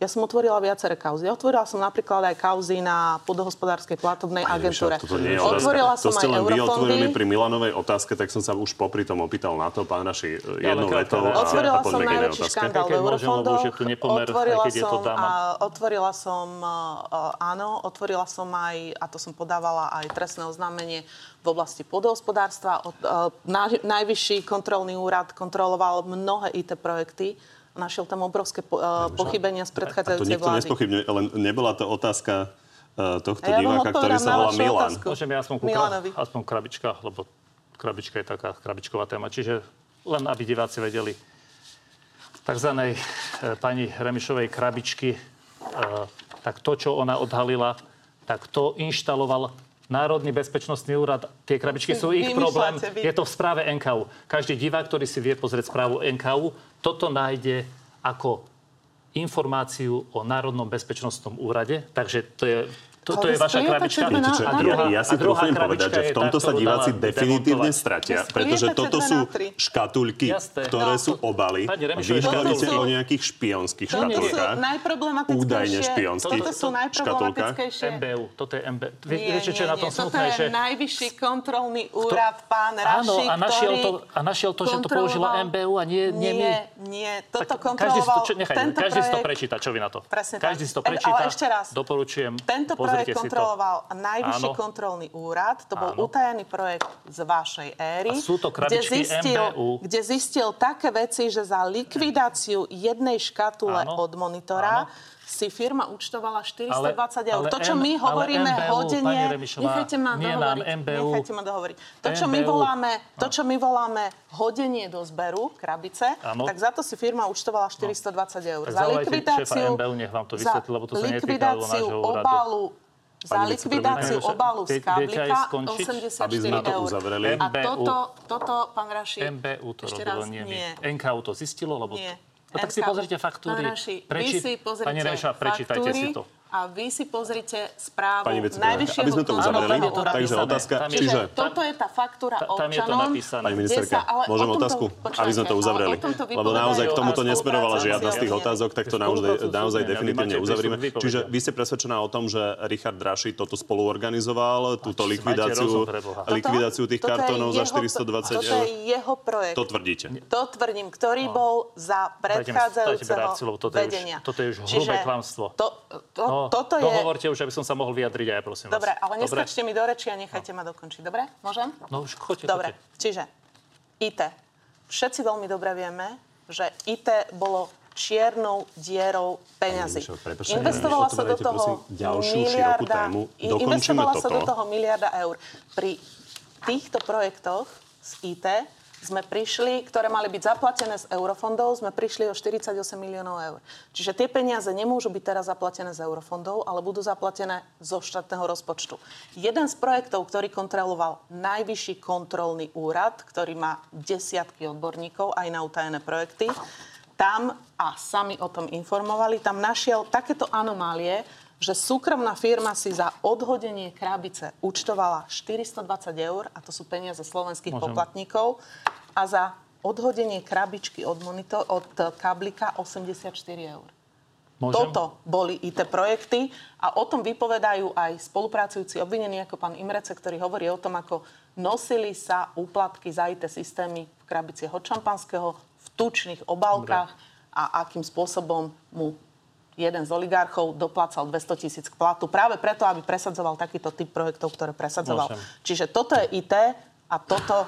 Ja som otvorila viaceré kauzy. Otvorila som napríklad aj kauzy na podohospodárskej platobnej agentúre. Toto nie je Otvorila som to ste aj len vy otvorili pri Milanovej otázke, tak som sa už popri tom opýtal na to, pán Raši, Ja jednou vetou Otvorila a som najväčší škandál v eurofondoch. aj otvorila som, a, otvorila som, a, a, áno, otvorila som aj, a to som podávala aj trestné oznámenie v oblasti podhospodárstva. Od, a, na, najvyšší kontrolný úrad kontroloval mnohé IT projekty. Našiel tam obrovské po, a, pochybenia z A to predchádzajúcej nikto vlády. nespochybňuje, len nebola to otázka e, tohto ja diváka, ktorý sa volá Milan. otázku. Môžem ja aspoň, Milanovi. aspoň krabička, lebo krabička je taká krabičková téma. Čiže len aby diváci vedeli, takzvanej e, pani Remišovej krabičky, e, tak to, čo ona odhalila, tak to inštaloval Národný bezpečnostný úrad. Tie krabičky sú ich problém. vy. Je to v správe NKU. Každý divák, ktorý si vie pozrieť správu NKU, toto nájde ako informáciu o Národnom bezpečnostnom úrade. Takže to je, to, to Ale je vaša splietate krabička. Čiže A ja, druhá- ja si trúfim povedať, že v je tomto sa diváci definitívne stratia, pretože toto sú škatulky, ktoré No, sú to- obaly. Vy hovoríte o nejakých špionských Toto škatulkách. Údajne špionských Toto. MBU, toto je MBU. Viete, čo je na tom nie. Toto smutné, je najvyšší kontrolný úrad, pán Raši, a našiel, to, to, že to použila MBU a nie, my. Nie, nie. Toto to, kontroloval každý si to prečíta, čo vy na to. Každý si to prečíta. ešte raz. Doporučujem. Tento pozrite projekt si to. kontroloval najvyšší Áno. kontrolný úrad. To bol Áno. utajený projekt z vašej éry. A sú to kde zistil, MBU. kde zistil také veci, že za likvidáciu jednej škatule Áno. od monitora Áno. si firma účtovala 420 eur. ale to, čo my hovoríme MBU, hodenie... Remišová, Nechajte ma nie nám dohovoriť. MBU. Nechajte ma dohovoriť. To, čo my MBU. voláme, to, čo my voláme hodenie do zberu, krabice, Áno. tak za to si firma účtovala 420 eur. Tak za likvidáciu... šéfa MBU, nech vám to vysvetlí, lebo to sa likvidáciu obalu za likvidáciu obalu z skončiť? 84 Aby sme to eur. A toto, toto, pán Raši, MBU to ešte robilo, raz, nie. NKU to zistilo, lebo... Nie. No tak si pozrite faktúry. Pán Raši, Preči- vy si pozrite Pani Remišová, prečítajte faktúry si to. A vy si pozrite správu Pani Najvyššieho aby sme to uzavreli, Áno, tam je to takže napísané. otázka, Tam je- čiže... Toto je tá faktúra Ta- tam je to občanom. napísané. Pani ministerka, sa- môžem tomto- otázku? počkajte, aby sme to uzavreli. Lebo naozaj k tomuto nesmerovala žiadna z tých otázok, tak to naozaj, naozaj definitívne k Čiže vy ste presvedčená o tom, že Richard Draši toto spolu organizoval, túto likvidáciu, likvidáciu tých kartónov za jeho- 420 Toto eur. je jeho projekt. To tvrdíte. To tvrdím, ktorý bol za predchádzajúceho reakciu, lebo toto je už- vedenia. toto je už hrubé klamstvo. To, to, No, toto je... Dohovorte už, aby som sa mohol vyjadriť aj, prosím vás. Dobre, ale Dobre? neskačte mi do reči a nechajte ma dokončiť. Dobre? Môžem? No už choďte, Dobre, choďte. čiže IT. Všetci veľmi dobre vieme, že IT bolo čiernou dierou peňazí. Investovala sa do toho miliarda, investovala sa do toho miliarda eur. Pri týchto projektoch z IT sme prišli, ktoré mali byť zaplatené z eurofondov, sme prišli o 48 miliónov eur. Čiže tie peniaze nemôžu byť teraz zaplatené z eurofondov, ale budú zaplatené zo štátneho rozpočtu. Jeden z projektov, ktorý kontroloval najvyšší kontrolný úrad, ktorý má desiatky odborníkov aj na utajené projekty, tam, a sami o tom informovali, tam našiel takéto anomálie, že súkromná firma si za odhodenie krabice účtovala 420 eur, a to sú peniaze slovenských Môžem. poplatníkov, a za odhodenie krabičky od, monitor, od kablika 84 eur. Môžem? Toto boli IT projekty a o tom vypovedajú aj spolupracujúci obvinení ako pán Imrece, ktorý hovorí o tom, ako nosili sa úplatky za IT systémy v krabiciach od šampanského, v tučných obálkach a akým spôsobom mu jeden z oligarchov doplácal 200 tisíc k platu práve preto, aby presadzoval takýto typ projektov, ktoré presadzoval. Môžem. Čiže toto je IT a toto,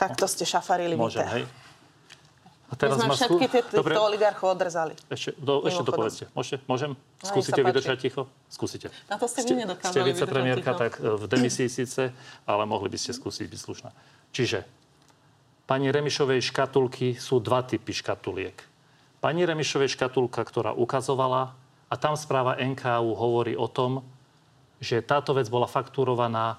takto ste šafarili. Môžem, hej? A My sme skú- všetky tie, Dobre, oligarchov odrzali. ešte, do, ešte to povedzte. Môžete? Môžem? nech Skúsite vydržať ticho? Skúsite. Na to ste vy nedokázali Ste vicepremiérka, tak e, v demisii síce, ale mohli by ste skúsiť byť slušná. Čiže pani Remišovej škatulky sú dva typy škatuliek. Pani Remišovej škatulka, ktorá ukazovala, a tam správa NKU hovorí o tom, že táto vec bola fakturovaná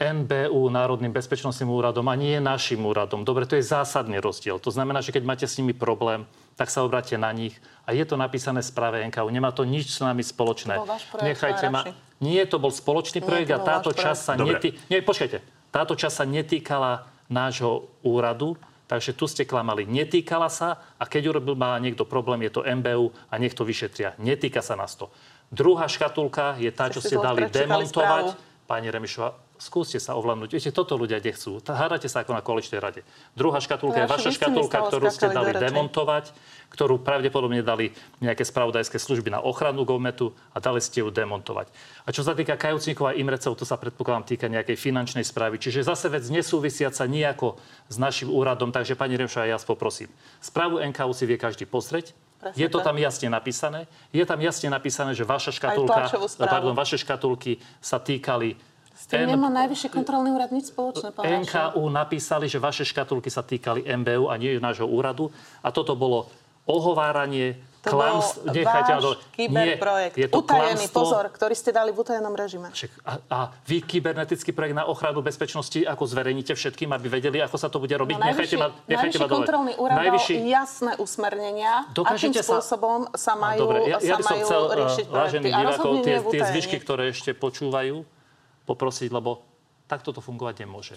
NBU, Národným bezpečnostným úradom a nie našim úradom. Dobre, to je zásadný rozdiel. To znamená, že keď máte s nimi problém, tak sa obráte na nich. A je to napísané v správe NKU. Nemá to nič s nami spoločné. To bol váš projekt, Nechajte ma... Nie, to bol spoločný Nie, projekt to a táto časť sa netý... Nie, počkajte. Táto časť sa netýkala nášho úradu, Takže tu ste klamali. Netýkala sa a keď urobil má niekto problém, je to MBU a nech to vyšetria. Netýka sa nás to. Druhá škatulka je tá, čo Ste dali demontovať. správu. Pani Remišová, skúste sa ovládnuť. Viete, toto ľudia nechcú. Hádate sa ako na koaličnej rade. Druhá škatulka je vaša škatulka, ktorú ste dali demontovať, ktorú pravdepodobne dali nejaké spravodajské služby na ochranu govmetu a dali ste ju demontovať. A čo sa týka kajúcnikov a imrecov, to sa predpokladám týka nejakej finančnej správy. Čiže zase vec nesúvisiaca nejako s našim úradom. Takže pani Remšová, ja vás poprosím. Správu NKU si vie každý pozrieť. Presne je to tam jasne napísané. Je tam jasne napísané, že vaša škatulka, pardon, vaše škatulky sa týkali S tým nemá najvyšší kontrolný úrad nič spoločné, pán. NKU napísali, že vaše škatulky sa týkali MBU a nie nášho úradu. A toto bolo ohováranie, To klamst... bol Nechajte váš kyberprojekt. Nie, je to Utajený, klamstvo. pozor, ktorý ste dali v utajenom režime. A, a vy kybernetický projekt na ochranu bezpečnosti ako zverejníte všetkým, aby vedeli, ako sa to bude robiť? No, najvyšší, ma, nechajte najvyšší ma kontrolný úrad Najvyšší... jasné usmernenia, akým Dokážete sa- spôsobom sa No, majú, Dobre, ja, ja sa by som chcel, riešiť uh, projekty. vážení A divákov, tie, tie zvyšky, ktoré ešte počúvajú, poprosiť, lebo takto to fungovať nemôže.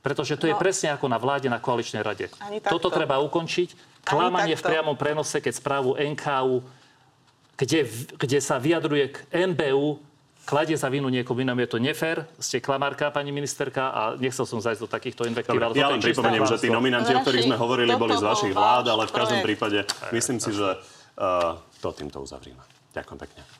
Pretože to je No. presne ako na vláde, na koaličnej rade. Toto treba ukončiť. Klamanie v priamom prenose, keď správu NKU, kde, kde sa vyjadruje k NBU, kladie za vinu niekomu inom, je to nefér. Ste klamárka, pani ministerka, a nechcel som zajsť do takýchto invektív. ja toto len je pripomeniem, že tí nominanti, o ktorých sme hovorili, boli z vašich vlád, ale v každom projekt. prípade myslím si, že uh, to týmto uzavrime. Ďakujem pekne.